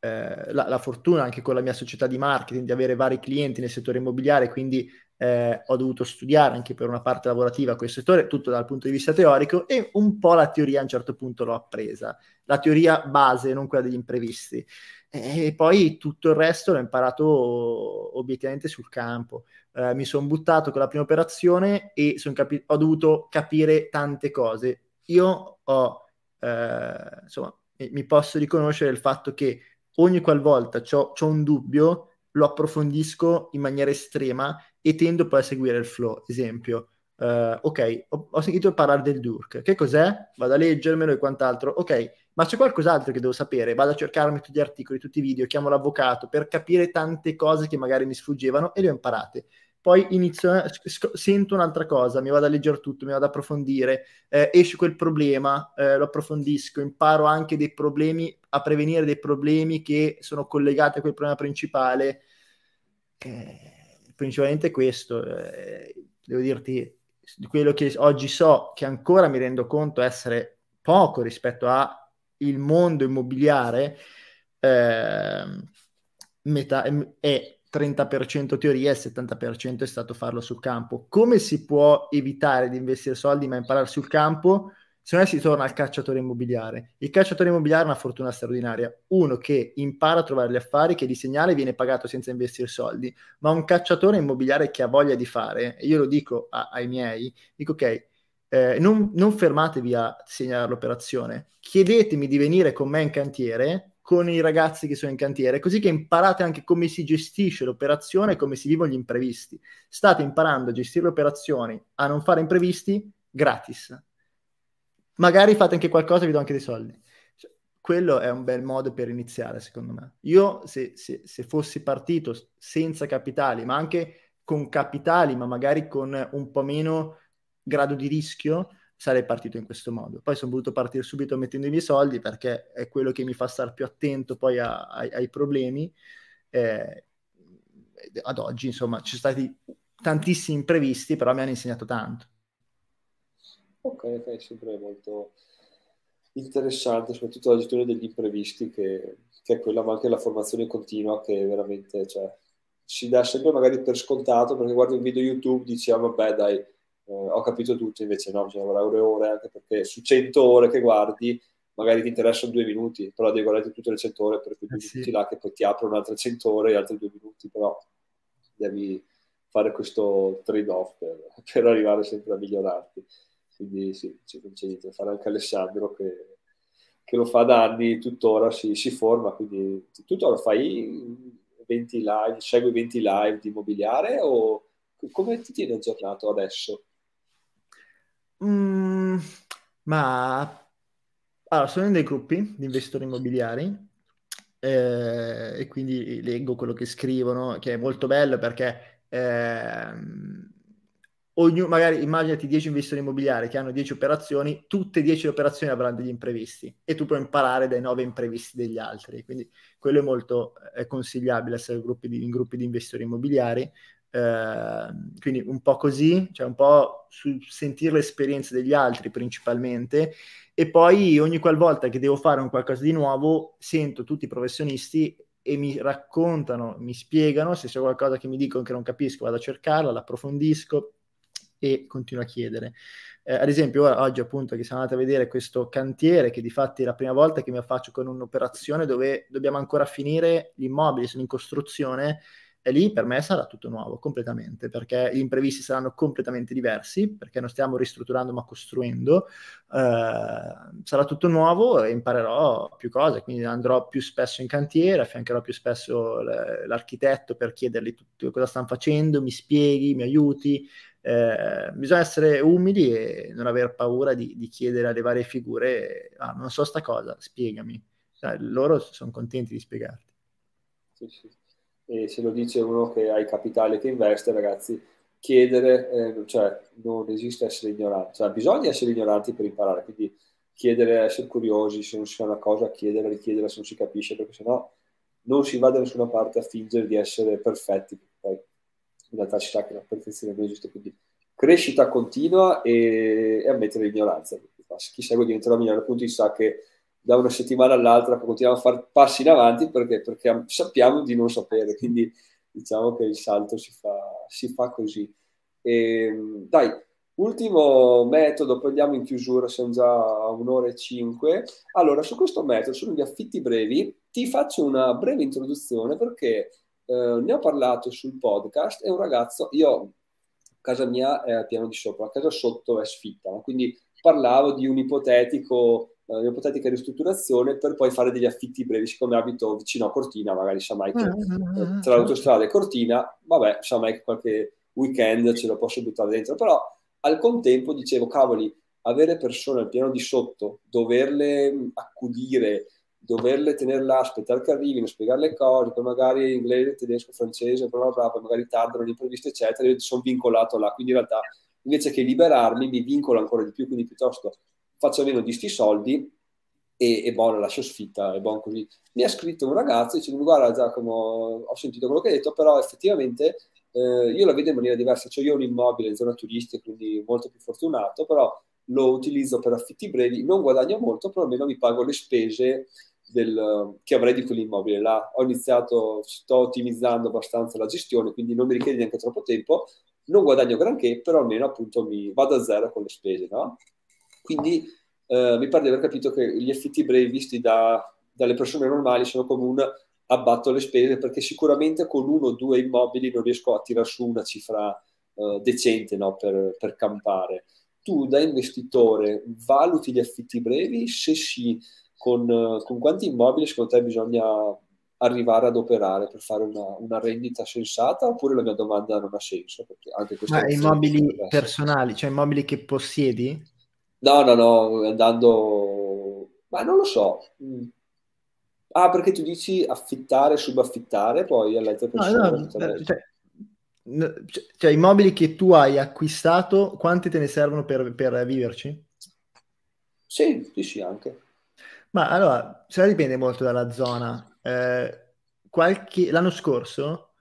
eh, la, la, fortuna anche con la mia società di marketing di avere vari clienti nel settore immobiliare, quindi eh, ho dovuto studiare anche per una parte lavorativa questo settore, tutto dal punto di vista teorico e un po' la teoria a un certo punto l'ho appresa, la teoria base, non quella degli imprevisti. E poi tutto il resto l'ho imparato obiettivamente sul campo. Eh, mi sono buttato con la prima operazione e capi- ho dovuto capire tante cose. Io ho, eh, insomma, mi posso riconoscere il fatto che ogni qualvolta ho un dubbio, lo approfondisco in maniera estrema e tendo poi a seguire il flow. Esempio, uh, ok, ho, ho, sentito parlare del Durk, che cos'è? Vado a leggermelo e quant'altro. Ok, ma c'è qualcos'altro che devo sapere? Vado a cercarmi tutti gli articoli, tutti i video, chiamo l'avvocato per capire tante cose che magari mi sfuggivano e le ho imparate. Poi inizio, sc- sento un'altra cosa, mi vado a leggere tutto, mi vado ad approfondire, eh, esce quel problema, eh, lo approfondisco, imparo anche dei problemi, a prevenire dei problemi che sono collegati a quel problema principale. Eh, principalmente questo. Eh, devo dirti, quello che oggi so, che ancora mi rendo conto essere poco rispetto al mondo immobiliare, eh, metà è 30% teoria e il 70% è stato farlo sul campo. Come si può evitare di investire soldi ma imparare sul campo? Se non si torna al cacciatore immobiliare. Il cacciatore immobiliare è una fortuna straordinaria. Uno che impara a trovare gli affari, che di segnale viene pagato senza investire soldi, ma un cacciatore immobiliare che ha voglia di fare, e io lo dico a, ai miei, dico ok, eh, non, non fermatevi a segnare l'operazione, chiedetemi di venire con me in cantiere, con i ragazzi che sono in cantiere, così che imparate anche come si gestisce l'operazione e come si vivono gli imprevisti. State imparando a gestire le operazioni, a non fare imprevisti gratis. Magari fate anche qualcosa vi do anche dei soldi. Cioè, quello è un bel modo per iniziare, secondo me. Io, se, se, se fossi partito senza capitali, ma anche con capitali, ma magari con un po' meno grado di rischio, sarei partito in questo modo. Poi sono voluto partire subito mettendo i miei soldi perché è quello che mi fa stare più attento poi a, a, ai problemi. Eh, ad oggi, insomma, ci sono stati tantissimi imprevisti, però mi hanno insegnato tanto. Ok, ok, sempre molto interessante, soprattutto la gestione degli imprevisti, che, che, è quella, ma anche la formazione continua che veramente cioè, si dà sempre magari per scontato, perché guardi un video YouTube e dici, ah, vabbè, dai, eh, ho capito tutto, invece no, bisogna guardare ore e ore, anche perché su 100 ore che guardi magari ti interessano due minuti, però devi guardare tutte le 100 ore per due eh sì. minuti là che poi ti aprono altre 100 ore e altri due minuti, però devi fare questo trade-off per, per arrivare sempre a migliorarti. Quindi sì, c'è niente fare anche Alessandro che, che, lo fa da anni, tuttora si, si forma, quindi tuttora fai 20 live, segui 20 live di immobiliare o come ti tieni aggiornato adesso? Mm, ma allora, sono in dei gruppi di investitori immobiliari eh, e quindi leggo quello che scrivono, che è molto bello perché eh, ognuno, magari immaginati 10 investitori immobiliari che hanno 10 operazioni, tutte e 10 operazioni avranno degli imprevisti e tu puoi imparare dai 9 imprevisti degli altri. Quindi quello è molto è consigliabile essere gruppi di, in gruppi di investitori immobiliari. Ehm, quindi un po' così, cioè un po' sentire le esperienze degli altri principalmente. E poi ogni qualvolta che devo fare un qualcosa di nuovo sento tutti i professionisti e mi raccontano, mi spiegano, se c'è qualcosa che mi dicono che non capisco vado a cercarla, l'approfondisco e continuo a chiedere. Eh, ad esempio, ora, oggi appunto che siamo andati a vedere questo cantiere, che di fatti è la prima volta che mi affaccio con un'operazione dove dobbiamo ancora finire gli immobili, sono in costruzione, e lì per me sarà tutto nuovo, completamente, perché gli imprevisti saranno completamente diversi, perché non stiamo ristrutturando ma costruendo, eh, sarà tutto nuovo e imparerò più cose, quindi andrò più spesso in cantiere, affiancherò più spesso l'architetto per chiedergli tutto cosa stanno facendo, mi spieghi, mi aiuti, eh, bisogna essere umili e non aver paura di, di chiedere alle varie figure, ah, non so sta cosa, spiegami. Cioè, loro sono contenti di spiegarti. Sì, sì e se lo dice uno che ha i capitali che investe, ragazzi, chiedere, eh, cioè non esiste essere ignoranti, cioè bisogna essere ignoranti per imparare, quindi chiedere, essere curiosi, se non si fa una cosa, chiedere, richiedere se non si capisce, perché sennò non si va da nessuna parte a fingere di essere perfetti, poi in realtà si sa che la perfezione esiste, quindi crescita continua e, e ammettere l'ignoranza. Chi segue diventerà migliore, appunto, sa che da una settimana all'altra continuiamo a fare passi in avanti perché, perché sappiamo di non sapere, quindi diciamo che il salto si fa, si fa così. E, ehm, dai, ultimo metodo, poi andiamo in chiusura, siamo già a un'ora e cinque. Allora, su questo metodo, sono gli affitti brevi, ti faccio una breve introduzione perché eh, ne ho parlato sul podcast e un ragazzo, io, casa mia è al piano di sopra, casa sotto è sfitta, quindi parlavo di un ipotetico uh, un'ipotetica ristrutturazione per poi fare degli affitti brevi. Siccome abito vicino a Cortina, magari sa mai che uh, tra l'autostrada e Cortina, vabbè, sa mai che qualche weekend ce lo posso buttare dentro. Però al contempo dicevo, cavoli, avere persone al piano di sotto, doverle accudire, doverle tenere là, aspettare che arrivino, spiegare le cose, poi magari inglese, tedesco, francese, bla bla bla, poi magari tardano l'imprevisto, eccetera, io sono vincolato là. Quindi in realtà invece che liberarmi mi vincolo ancora di più, quindi piuttosto faccio meno di sti soldi e, e buono, lascio sfitta, è buono così. Mi ha scritto un ragazzo dicendo, guarda Giacomo, ho sentito quello che hai detto, però effettivamente eh, io la vedo in maniera diversa, cioè io ho un immobile in zona turistica, quindi molto più fortunato, però lo utilizzo per affitti brevi, non guadagno molto, però almeno mi pago le spese del, che avrei di quell'immobile là. Ho iniziato, sto ottimizzando abbastanza la gestione, quindi non mi richiede neanche troppo tempo, non guadagno granché, però almeno appunto mi vado a zero con le spese, no? Quindi eh, mi pare di aver capito che gli affitti brevi visti da, dalle persone normali sono come un abbatto le spese perché sicuramente con uno o due immobili non riesco a tirare su una cifra eh, decente no? per, per campare. Tu da investitore valuti gli affitti brevi? Se sì, con, con quanti immobili secondo te bisogna arrivare ad operare per fare una, una, rendita sensata oppure la mia domanda non ha senso? Perché anche Ma immobili personali, cioè immobili che possiedi? No, no, no, andando... Ma non lo so. Ah, perché tu dici affittare, subaffittare poi alle altre persone? No, no, cioè, cioè, cioè, immobili che tu hai acquistato, quanti te ne servono per, per viverci? Sì, sì, sì, anche. Ma allora, se dipende molto dalla zona. Eh, qualche... L'anno scorso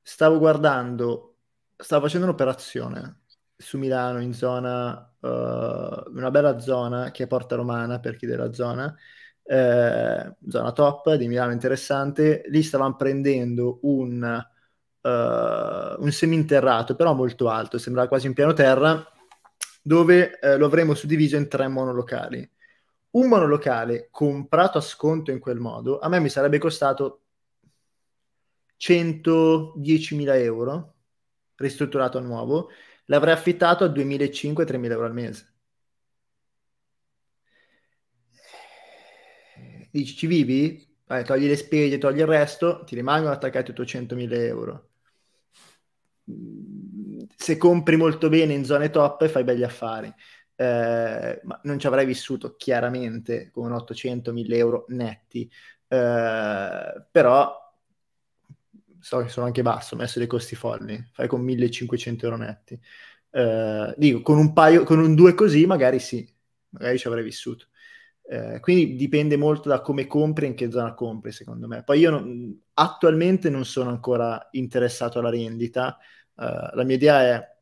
stavo guardando, stavo facendo un'operazione su Milano in zona, uh, una bella zona che è Porta Romana per chi della zona, eh, zona top di Milano interessante. Lì stavamo prendendo un, uh, un seminterrato, però molto alto, sembrava quasi un piano terra, dove eh, lo avremmo suddiviso in tre monolocali un monolocale comprato a sconto in quel modo a me mi sarebbe costato 110.000 euro ristrutturato a nuovo l'avrei affittato a 2.500-3.000 euro al mese. Dici ci vivi? Vai, togli le spese, togli il resto ti rimangono attaccati 800.000 euro. Se compri molto bene in zone top fai begli affari eh, ma non ci avrei vissuto chiaramente con 800.000 euro netti, eh, però so che sono anche basso, ho messo dei costi folli, fai con 1.500 euro netti. Eh, dico, con un paio, con un due così magari sì, magari ci avrei vissuto. Eh, quindi dipende molto da come compri e in che zona compri, secondo me. Poi io non, attualmente non sono ancora interessato alla rendita. Uh, la mia idea è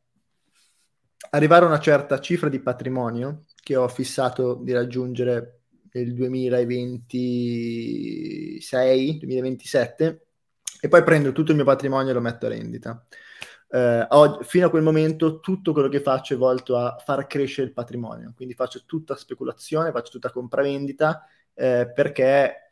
arrivare a una certa cifra di patrimonio che ho fissato di raggiungere nel 2026-2027 e poi prendo tutto il mio patrimonio e lo metto a rendita. Eh, oggi, fino a quel momento tutto quello che faccio è volto a far crescere il patrimonio, quindi faccio tutta speculazione, faccio tutta compravendita eh, perché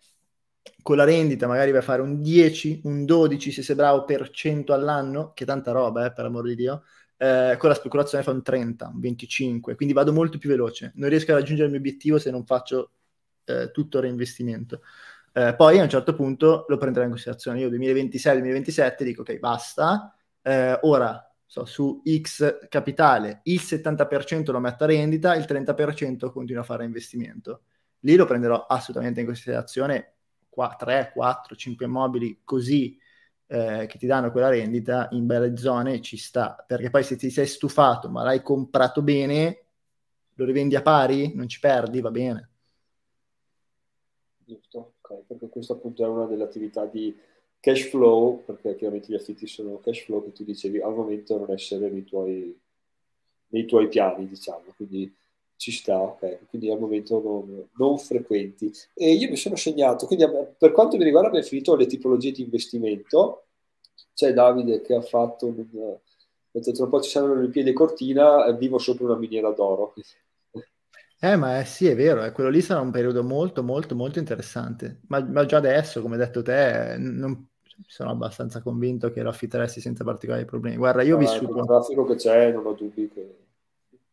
con la rendita magari vai a fare un 10, un 12 se sei bravo per cento all'anno, che tanta roba eh, per amor di Dio, eh, con la speculazione fa un 30, un 25, quindi vado molto più veloce. Non riesco a raggiungere il mio obiettivo se non faccio eh, tutto il reinvestimento. Eh, poi a un certo punto lo prenderò in considerazione. Io 2026-2027 dico ok, basta, eh, ora so, su X capitale il 70% lo metto a rendita, il 30% continuo a fare investimento. Lì lo prenderò assolutamente in considerazione qua, 3, 4, 5 immobili così eh, che ti danno quella rendita in belle zone ci sta, perché poi se ti sei stufato ma l'hai comprato bene, lo rivendi a pari, non ci perdi, va bene. Giusto, ok, perché questo appunto è una delle attività di cash flow, perché chiaramente gli affitti sono cash flow che tu dicevi al momento non essere nei tuoi, nei tuoi piani, diciamo, quindi ci sta, ok, quindi al momento non, non, frequenti. E io mi sono segnato, quindi per quanto mi riguarda abbiamo finito le tipologie di investimento, c'è Davide che ha fatto, un, mentre tra un po' ci saranno le Olimpiadi Cortina, vivo sopra una miniera d'oro. Eh, ma è, sì, è vero, eh, quello lì sarà un periodo molto, molto, molto interessante. Ma, ma già adesso, come hai detto te, non, sono abbastanza convinto che lo affitteresti senza particolari problemi. Guarda, io ho ah, vissuto... Il traffico che c'è, non ho dubbi che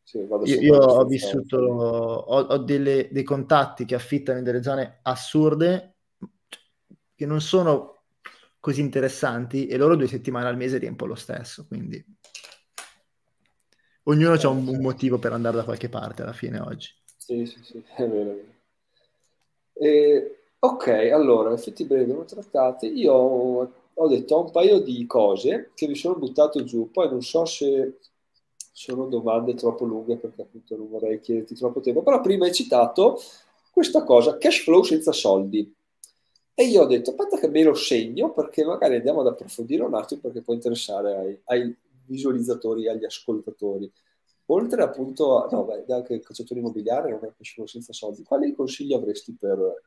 sì, io, io ho vissuto, ho, ho delle, dei contatti che affittano in delle zone assurde che non sono così interessanti e loro due settimane al mese riempiono lo stesso, quindi ognuno ha un, un, motivo per andare da qualche parte alla fine oggi. Sì, sì, sì, è vero. È vero. E, ok, allora, effetti brevi abbiamo trattati. Io ho, ho detto un paio di cose che mi sono buttato giù, poi non so se sono domande troppo lunghe perché appunto non vorrei chiederti troppo tempo, però prima hai citato questa cosa, cash flow senza soldi. E io ho detto, aspetta che me lo segno perché magari andiamo ad approfondire un attimo perché può interessare ai, ai visualizzatori, agli ascoltatori. Oltre appunto, a, no, beh, anche il calciatore immobiliare non è cash flow senza soldi, quali consigli avresti per,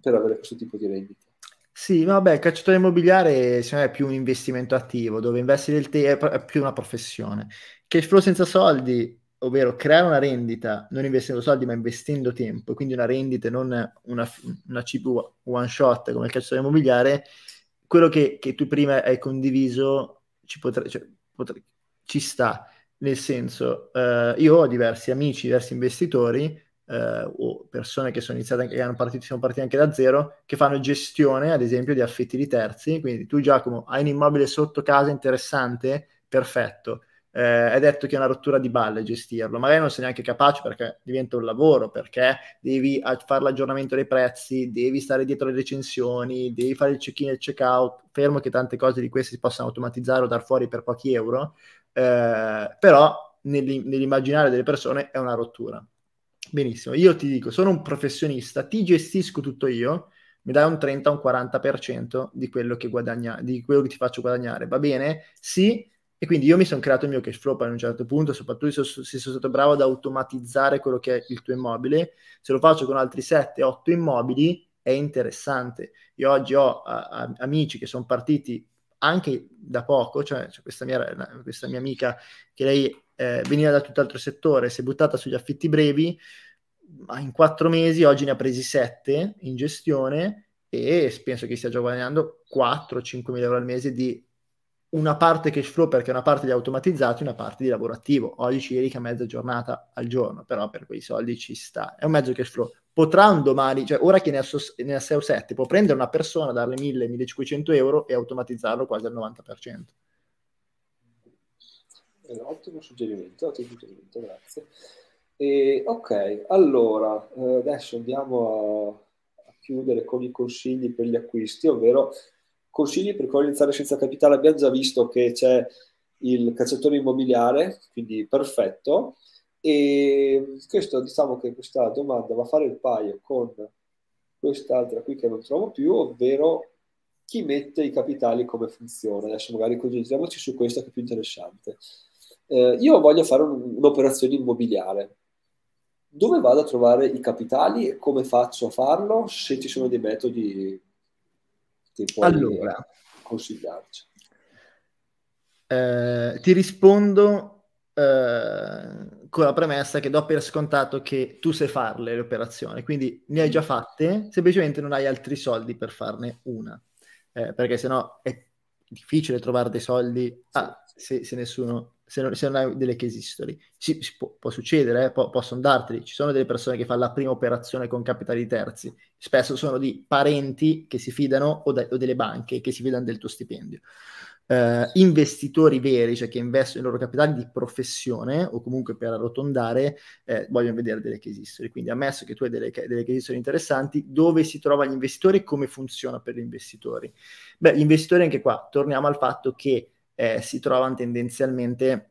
per avere questo tipo di rendita. Sì, vabbè, il cacciatore immobiliare secondo me è più un investimento attivo, dove investire il tempo è più una professione. Cash flow senza soldi, ovvero creare una rendita, non investendo soldi, ma investendo tempo, quindi una rendita e non una, una chip one shot come il cacciatore immobiliare, quello che, che tu prima hai condiviso ci, potre, cioè, potre, ci sta, nel senso, eh, io ho diversi amici, diversi investitori eh, o persone che sono iniziate, che hanno partito, sono partite anche da zero, che fanno gestione, ad esempio, di affitti di terzi. Quindi tu, Giacomo, hai un immobile sotto casa interessante, perfetto. Eh, è detto che è una rottura di balle gestirlo, magari non sei neanche capace perché diventa un lavoro, perché devi fare l'aggiornamento dei prezzi, devi stare dietro le recensioni, devi fare il check-in e il check-out, fermo che tante cose di queste si possano automatizzare o dar fuori per pochi euro, eh, però nell'immaginario delle persone è una rottura. Benissimo, io ti dico, sono un professionista, ti gestisco tutto io, mi dai un 30 un 40% di quello che guadagna, di quello che ti faccio guadagnare, va bene? Sì, e quindi io mi sono creato il mio cash flow a un certo punto, soprattutto se, sono stato bravo ad automatizzare quello che è il tuo immobile, se lo faccio con altri 7-8 immobili è interessante. Io oggi ho a, a, amici che sono partiti anche da poco, cioè, cioè questa, mia, questa mia amica che lei eh, veniva da tutt'altro settore, si è buttata sugli affitti brevi, ma in quattro mesi oggi ne ha presi sette in gestione e penso che stia già guadagnando 4-5 mila euro al mese di una parte cash flow perché una parte di automatizzato e una parte di lavoro attivo. Oggi ci dedica mezza giornata al giorno, però per quei soldi ci sta. È un mezzo cash flow. Potrà un domani, cioè ora che ne ha, so- ne ha 6 o 7, può prendere una persona, darle 1000-1500 euro e automatizzarlo quasi al 90% è ottimo suggerimento, ottimo suggerimento, grazie. E, ok, allora, eh, adesso andiamo a, a, chiudere con i consigli per gli acquisti, ovvero consigli per come iniziare senza capitale. Abbiamo già visto che c'è il cacciatore immobiliare, quindi perfetto. E questo, diciamo che questa domanda va a fare il paio con quest'altra qui che non trovo più, ovvero chi mette i capitali come funziona. Adesso magari concentriamoci su questa che è più interessante eh, io voglio fare un, un'operazione immobiliare. Dove vado a trovare i capitali e come faccio a farlo? Se ci sono dei metodi che puoi allora, consigliarci. Eh, ti rispondo eh, con la premessa che do per scontato che tu sai farle le operazioni, quindi ne hai già fatte, semplicemente non hai altri soldi per farne una, eh, perché sennò è difficile trovare dei soldi ah, se, se nessuno se non, se non hai delle case history. Si, si può, può, succedere, eh, po- possono darteli. Ci sono delle persone che fanno la prima operazione con capitali terzi, spesso sono di parenti che si fidano o, de- o delle banche che si fidano del tuo stipendio. Uh, investitori veri, cioè che investono i loro capitali di professione o comunque per arrotondare, eh, vogliono vedere delle case history. Quindi, ammesso che tu hai delle, delle case history interessanti, dove si trovano gli investitori e come funziona per gli investitori? Beh, gli investitori anche qua, torniamo al fatto che eh, si trovano tendenzialmente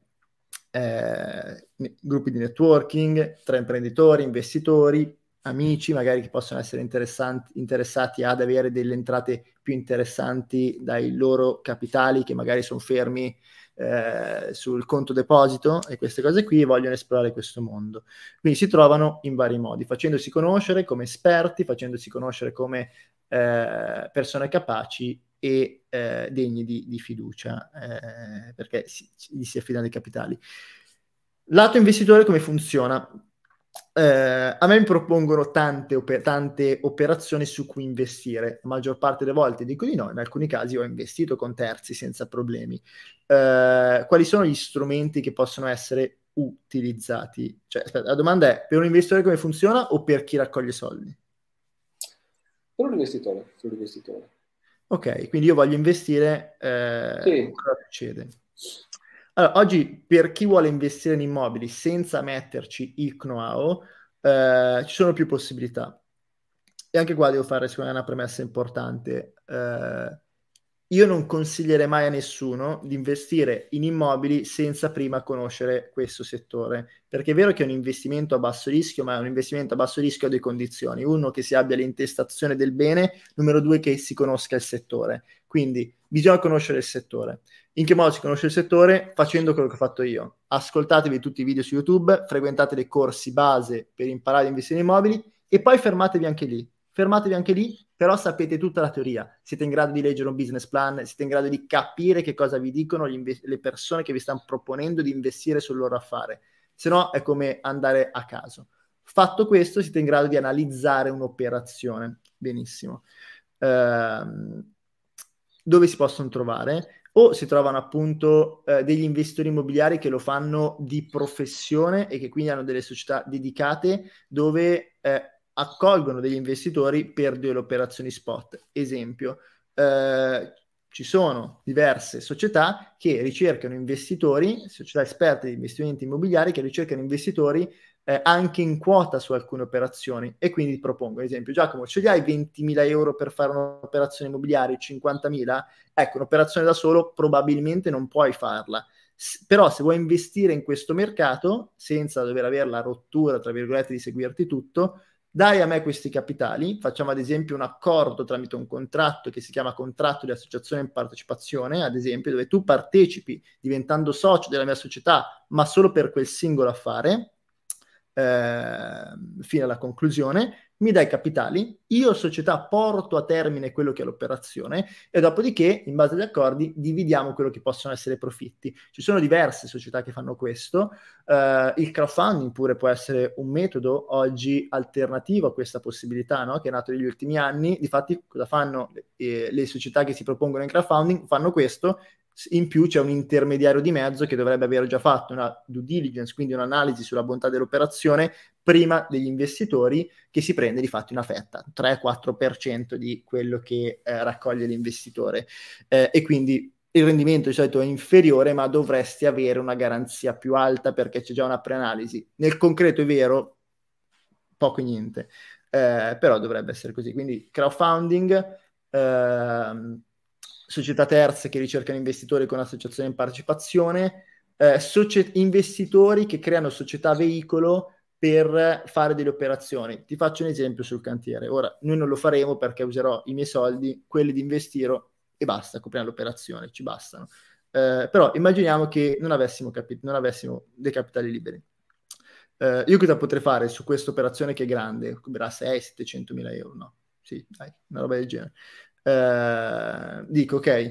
eh, gruppi di networking tra imprenditori, investitori, amici magari che possono essere interessati ad avere delle entrate più interessanti dai loro capitali che magari sono fermi eh, sul conto deposito e queste cose qui vogliono esplorare questo mondo. Quindi si trovano in vari modi, facendosi conoscere come esperti, facendosi conoscere come eh, persone capaci e eh, degni di, di fiducia, eh, perché si, gli si affidano dei capitali. Lato investitore come funziona? Eh, a me mi propongono tante, oper- tante, operazioni su cui investire, la maggior parte delle volte dico di no, in alcuni casi ho investito con terzi senza problemi. Eh, quali sono gli strumenti che possono essere utilizzati? Cioè, aspetta, la domanda è per un investitore come funziona o per chi raccoglie soldi? Per un investitore, per un investitore. Ok, quindi io voglio investire, eh, sì. cosa succede? Allora, oggi per chi vuole investire in immobili senza metterci il know-how, eh, ci sono più possibilità. E anche qua devo fare secondo me una premessa importante. Eh, io non consiglierei mai a nessuno di investire in immobili senza prima conoscere questo settore, perché è vero che è un investimento a basso rischio, ma è un investimento a basso rischio a due condizioni. Uno, che si abbia l'intestazione del bene, numero due, che si conosca il settore. Quindi bisogna conoscere il settore. In che modo si conosce il settore? Facendo quello che ho fatto io. Ascoltatevi tutti i video su YouTube, frequentate dei corsi base per imparare ad investire in immobili e poi fermatevi anche lì fermatevi anche lì, però sapete tutta la teoria, siete in grado di leggere un business plan, siete in grado di capire che cosa vi dicono inve- le persone che vi stanno proponendo di investire sul loro affare, se no è come andare a caso. Fatto questo, siete in grado di analizzare un'operazione. Benissimo. Ehm, dove si possono trovare? O si trovano appunto eh, degli investitori immobiliari che lo fanno di professione e che quindi hanno delle società dedicate dove eh, accolgono degli investitori per delle operazioni spot. Esempio, eh, ci sono diverse società che ricercano investitori, società esperte di investimenti immobiliari che ricercano investitori eh, anche in quota su alcune operazioni e quindi propongo, ad esempio, Giacomo, ce li hai 20.000 euro per fare un'operazione immobiliare, 50.000? Ecco, un'operazione da solo probabilmente non puoi farla. S- però se vuoi investire in questo mercato, senza dover avere la rottura, tra virgolette, di seguirti tutto, dai a me questi capitali, facciamo ad esempio un accordo tramite un contratto che si chiama contratto di associazione in partecipazione, ad esempio, dove tu partecipi diventando socio della mia società, ma solo per quel singolo affare, eh, fino alla conclusione, mi dai capitali, io società porto a termine quello che è l'operazione e dopodiché, in base agli accordi, dividiamo quello che possono essere profitti. Ci sono diverse società che fanno questo, uh, il crowdfunding pure può essere un metodo oggi alternativo a questa possibilità, no? che è nato negli ultimi anni. Difatti, cosa fanno eh, le società che si propongono in crowdfunding? Fanno questo in più c'è un intermediario di mezzo che dovrebbe aver già fatto una due diligence, quindi un'analisi sulla bontà dell'operazione prima degli investitori che si prende di fatto una fetta, 3-4% di quello che eh, raccoglie l'investitore eh, e quindi il rendimento di solito è inferiore ma dovresti avere una garanzia più alta perché c'è già una preanalisi. Nel concreto è vero, poco e niente, eh, però dovrebbe essere così. Quindi crowdfunding, ehm, società terze che ricercano investitori con associazione in partecipazione, eh, socie- investitori che creano società veicolo per fare delle operazioni. Ti faccio un esempio sul cantiere. Ora, noi non lo faremo perché userò i miei soldi, quelli di investire e basta, copriamo l'operazione, ci bastano. Eh, però immaginiamo che non avessimo, capi- non avessimo dei capitali liberi. Eh, io cosa potrei fare su questa operazione che è grande? Coprirà 600-700 mila euro? No, sì, dai, una roba del genere eh, dico ok,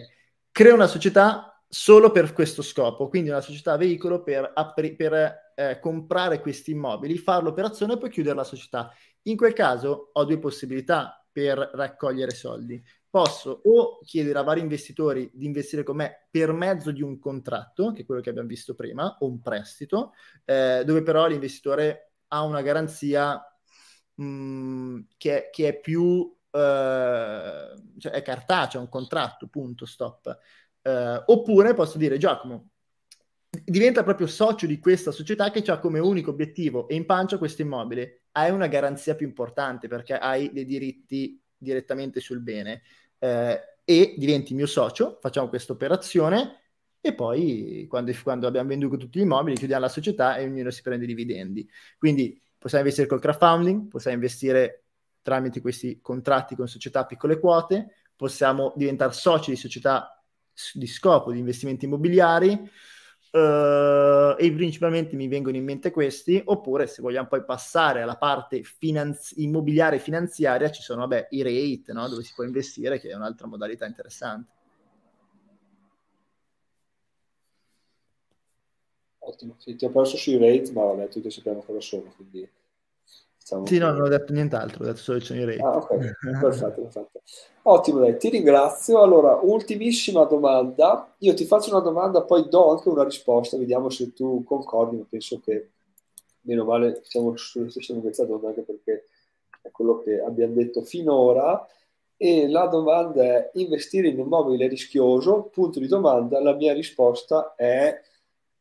creo una società solo per questo scopo, quindi una società veicolo per, appri- per eh, comprare questi immobili, fare l'operazione e poi chiudere la società. In quel caso ho due possibilità per raccogliere soldi. Posso o chiedere a vari investitori di investire con me per mezzo di un contratto, che è quello che abbiamo visto prima, o un prestito, eh, dove però l'investitore ha una garanzia mh, mm, che, che, è più eh, cioè è cartaceo, un contratto, punto, stop. Eh, oppure posso dire, Giacomo, diventa proprio socio di questa società che ha come unico obiettivo e in pancia questo immobile. Hai una garanzia più importante perché hai dei diritti direttamente sul bene eh, e diventi mio socio, facciamo questa operazione e poi quando, quando, abbiamo venduto tutti gli immobili chiudiamo la società e ognuno si prende i dividendi. Quindi possiamo investire col crowdfunding, possiamo investire tramite questi contratti con società a piccole quote, possiamo diventare soci di società di scopo di investimenti immobiliari uh, e principalmente mi vengono in mente questi, oppure se vogliamo poi passare alla parte finanzi- immobiliare finanziaria ci sono vabbè, i rate no? dove si può investire che è un'altra modalità interessante. Ottimo, sì, ti ho perso sui rate, ma vabbè, tutti sappiamo cosa sono, quindi Diciamo sì, no, non ho detto nient'altro, ho detto solo il Sony Ray. Ah, ok, perfetto, perfetto. Ottimo, dai, ti ringrazio. Allora, ultimissima domanda. Io ti faccio una domanda, poi do anche una risposta, vediamo se tu concordi, ma penso che, meno male, siamo sulla stessa lunghezza d'onda, anche perché è quello che abbiamo detto finora. E la domanda è, investire in immobile è rischioso? Punto di domanda, la mia risposta è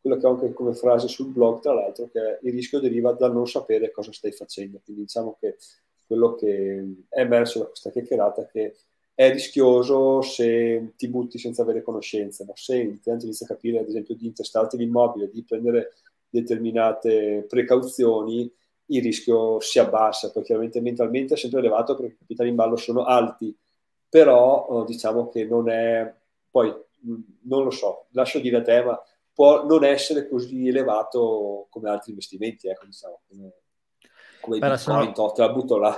quello che ho anche come frase sul blog, tra l'altro, che il rischio deriva dal non sapere cosa stai facendo. Quindi diciamo che quello che è emerso da questa chiacchierata è che è rischioso se ti butti senza avere conoscenze, ma se intanto inizi a capire, ad esempio, di intestarti l'immobile, di prendere determinate precauzioni, il rischio si abbassa. Poi chiaramente mentalmente è sempre elevato perché i capitali in ballo sono alti, però diciamo che non è... Poi non lo so, lascio dire a te, ma può non essere così elevato come altri investimenti, ecco, diciamo, come, come Beh, sono... la butto là.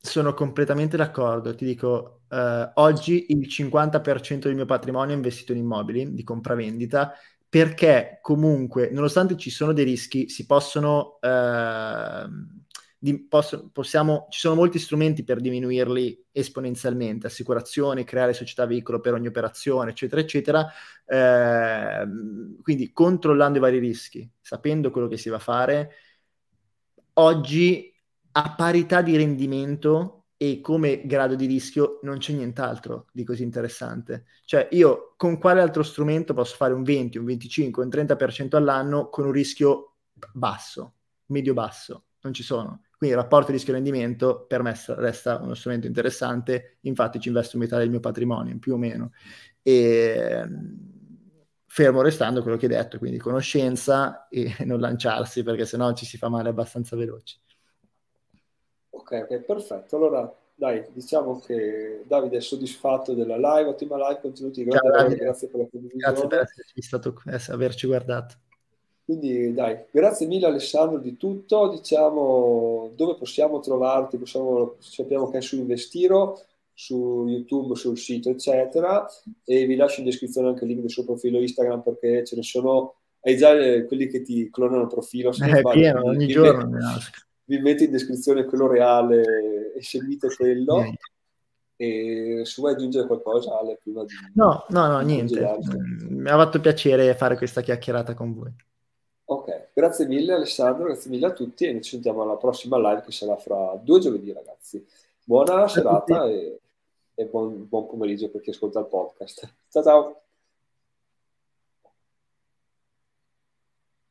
sono completamente d'accordo. Ti dico, eh, oggi il 50% del mio patrimonio è investito in immobili di compravendita perché comunque, nonostante ci sono dei rischi, si possono, eh, di, posso, possiamo, ci sono molti strumenti per diminuirli esponenzialmente, assicurazioni, creare società veicolo per ogni operazione, eccetera, eccetera. Eh, quindi controllando i vari rischi, sapendo quello che si va a fare, oggi a parità di rendimento e come grado di rischio non c'è nient'altro di così interessante. Cioè io con quale altro strumento posso fare un 20, un 25, un 30% all'anno con un rischio basso, medio-basso? Non ci sono. Quindi il rapporto rischio-rendimento per me resta uno strumento interessante, infatti ci investo metà del mio patrimonio, più o meno. E fermo restando quello che hai detto, quindi conoscenza e non lanciarsi perché sennò ci si fa male abbastanza veloci. Ok, ok, perfetto. Allora, dai, diciamo che Davide è soddisfatto della live, ottima live, contenuti grazie per la condivisione. Grazie per esserci stato, averci guardato. Quindi dai, grazie mille Alessandro di tutto, diciamo dove possiamo trovarti, possiamo, sappiamo che è su Investiro, su YouTube, sul sito, eccetera, e vi lascio in descrizione anche il link del suo profilo Instagram perché ce ne sono, hai già quelli che ti clonano il profilo. Se è pieno, ogni giorno mi nasco vi metto in descrizione quello reale e seguite quello. Niente. E se vuoi aggiungere qualcosa, Ale, prima di... No, no, no, niente. Mm, mi ha fatto piacere fare questa chiacchierata con voi. Ok, grazie mille Alessandro, grazie mille a tutti e ci sentiamo alla prossima live che sarà fra due giovedì ragazzi. Buona serata e, e buon, buon pomeriggio per chi ascolta il podcast. Ciao ciao!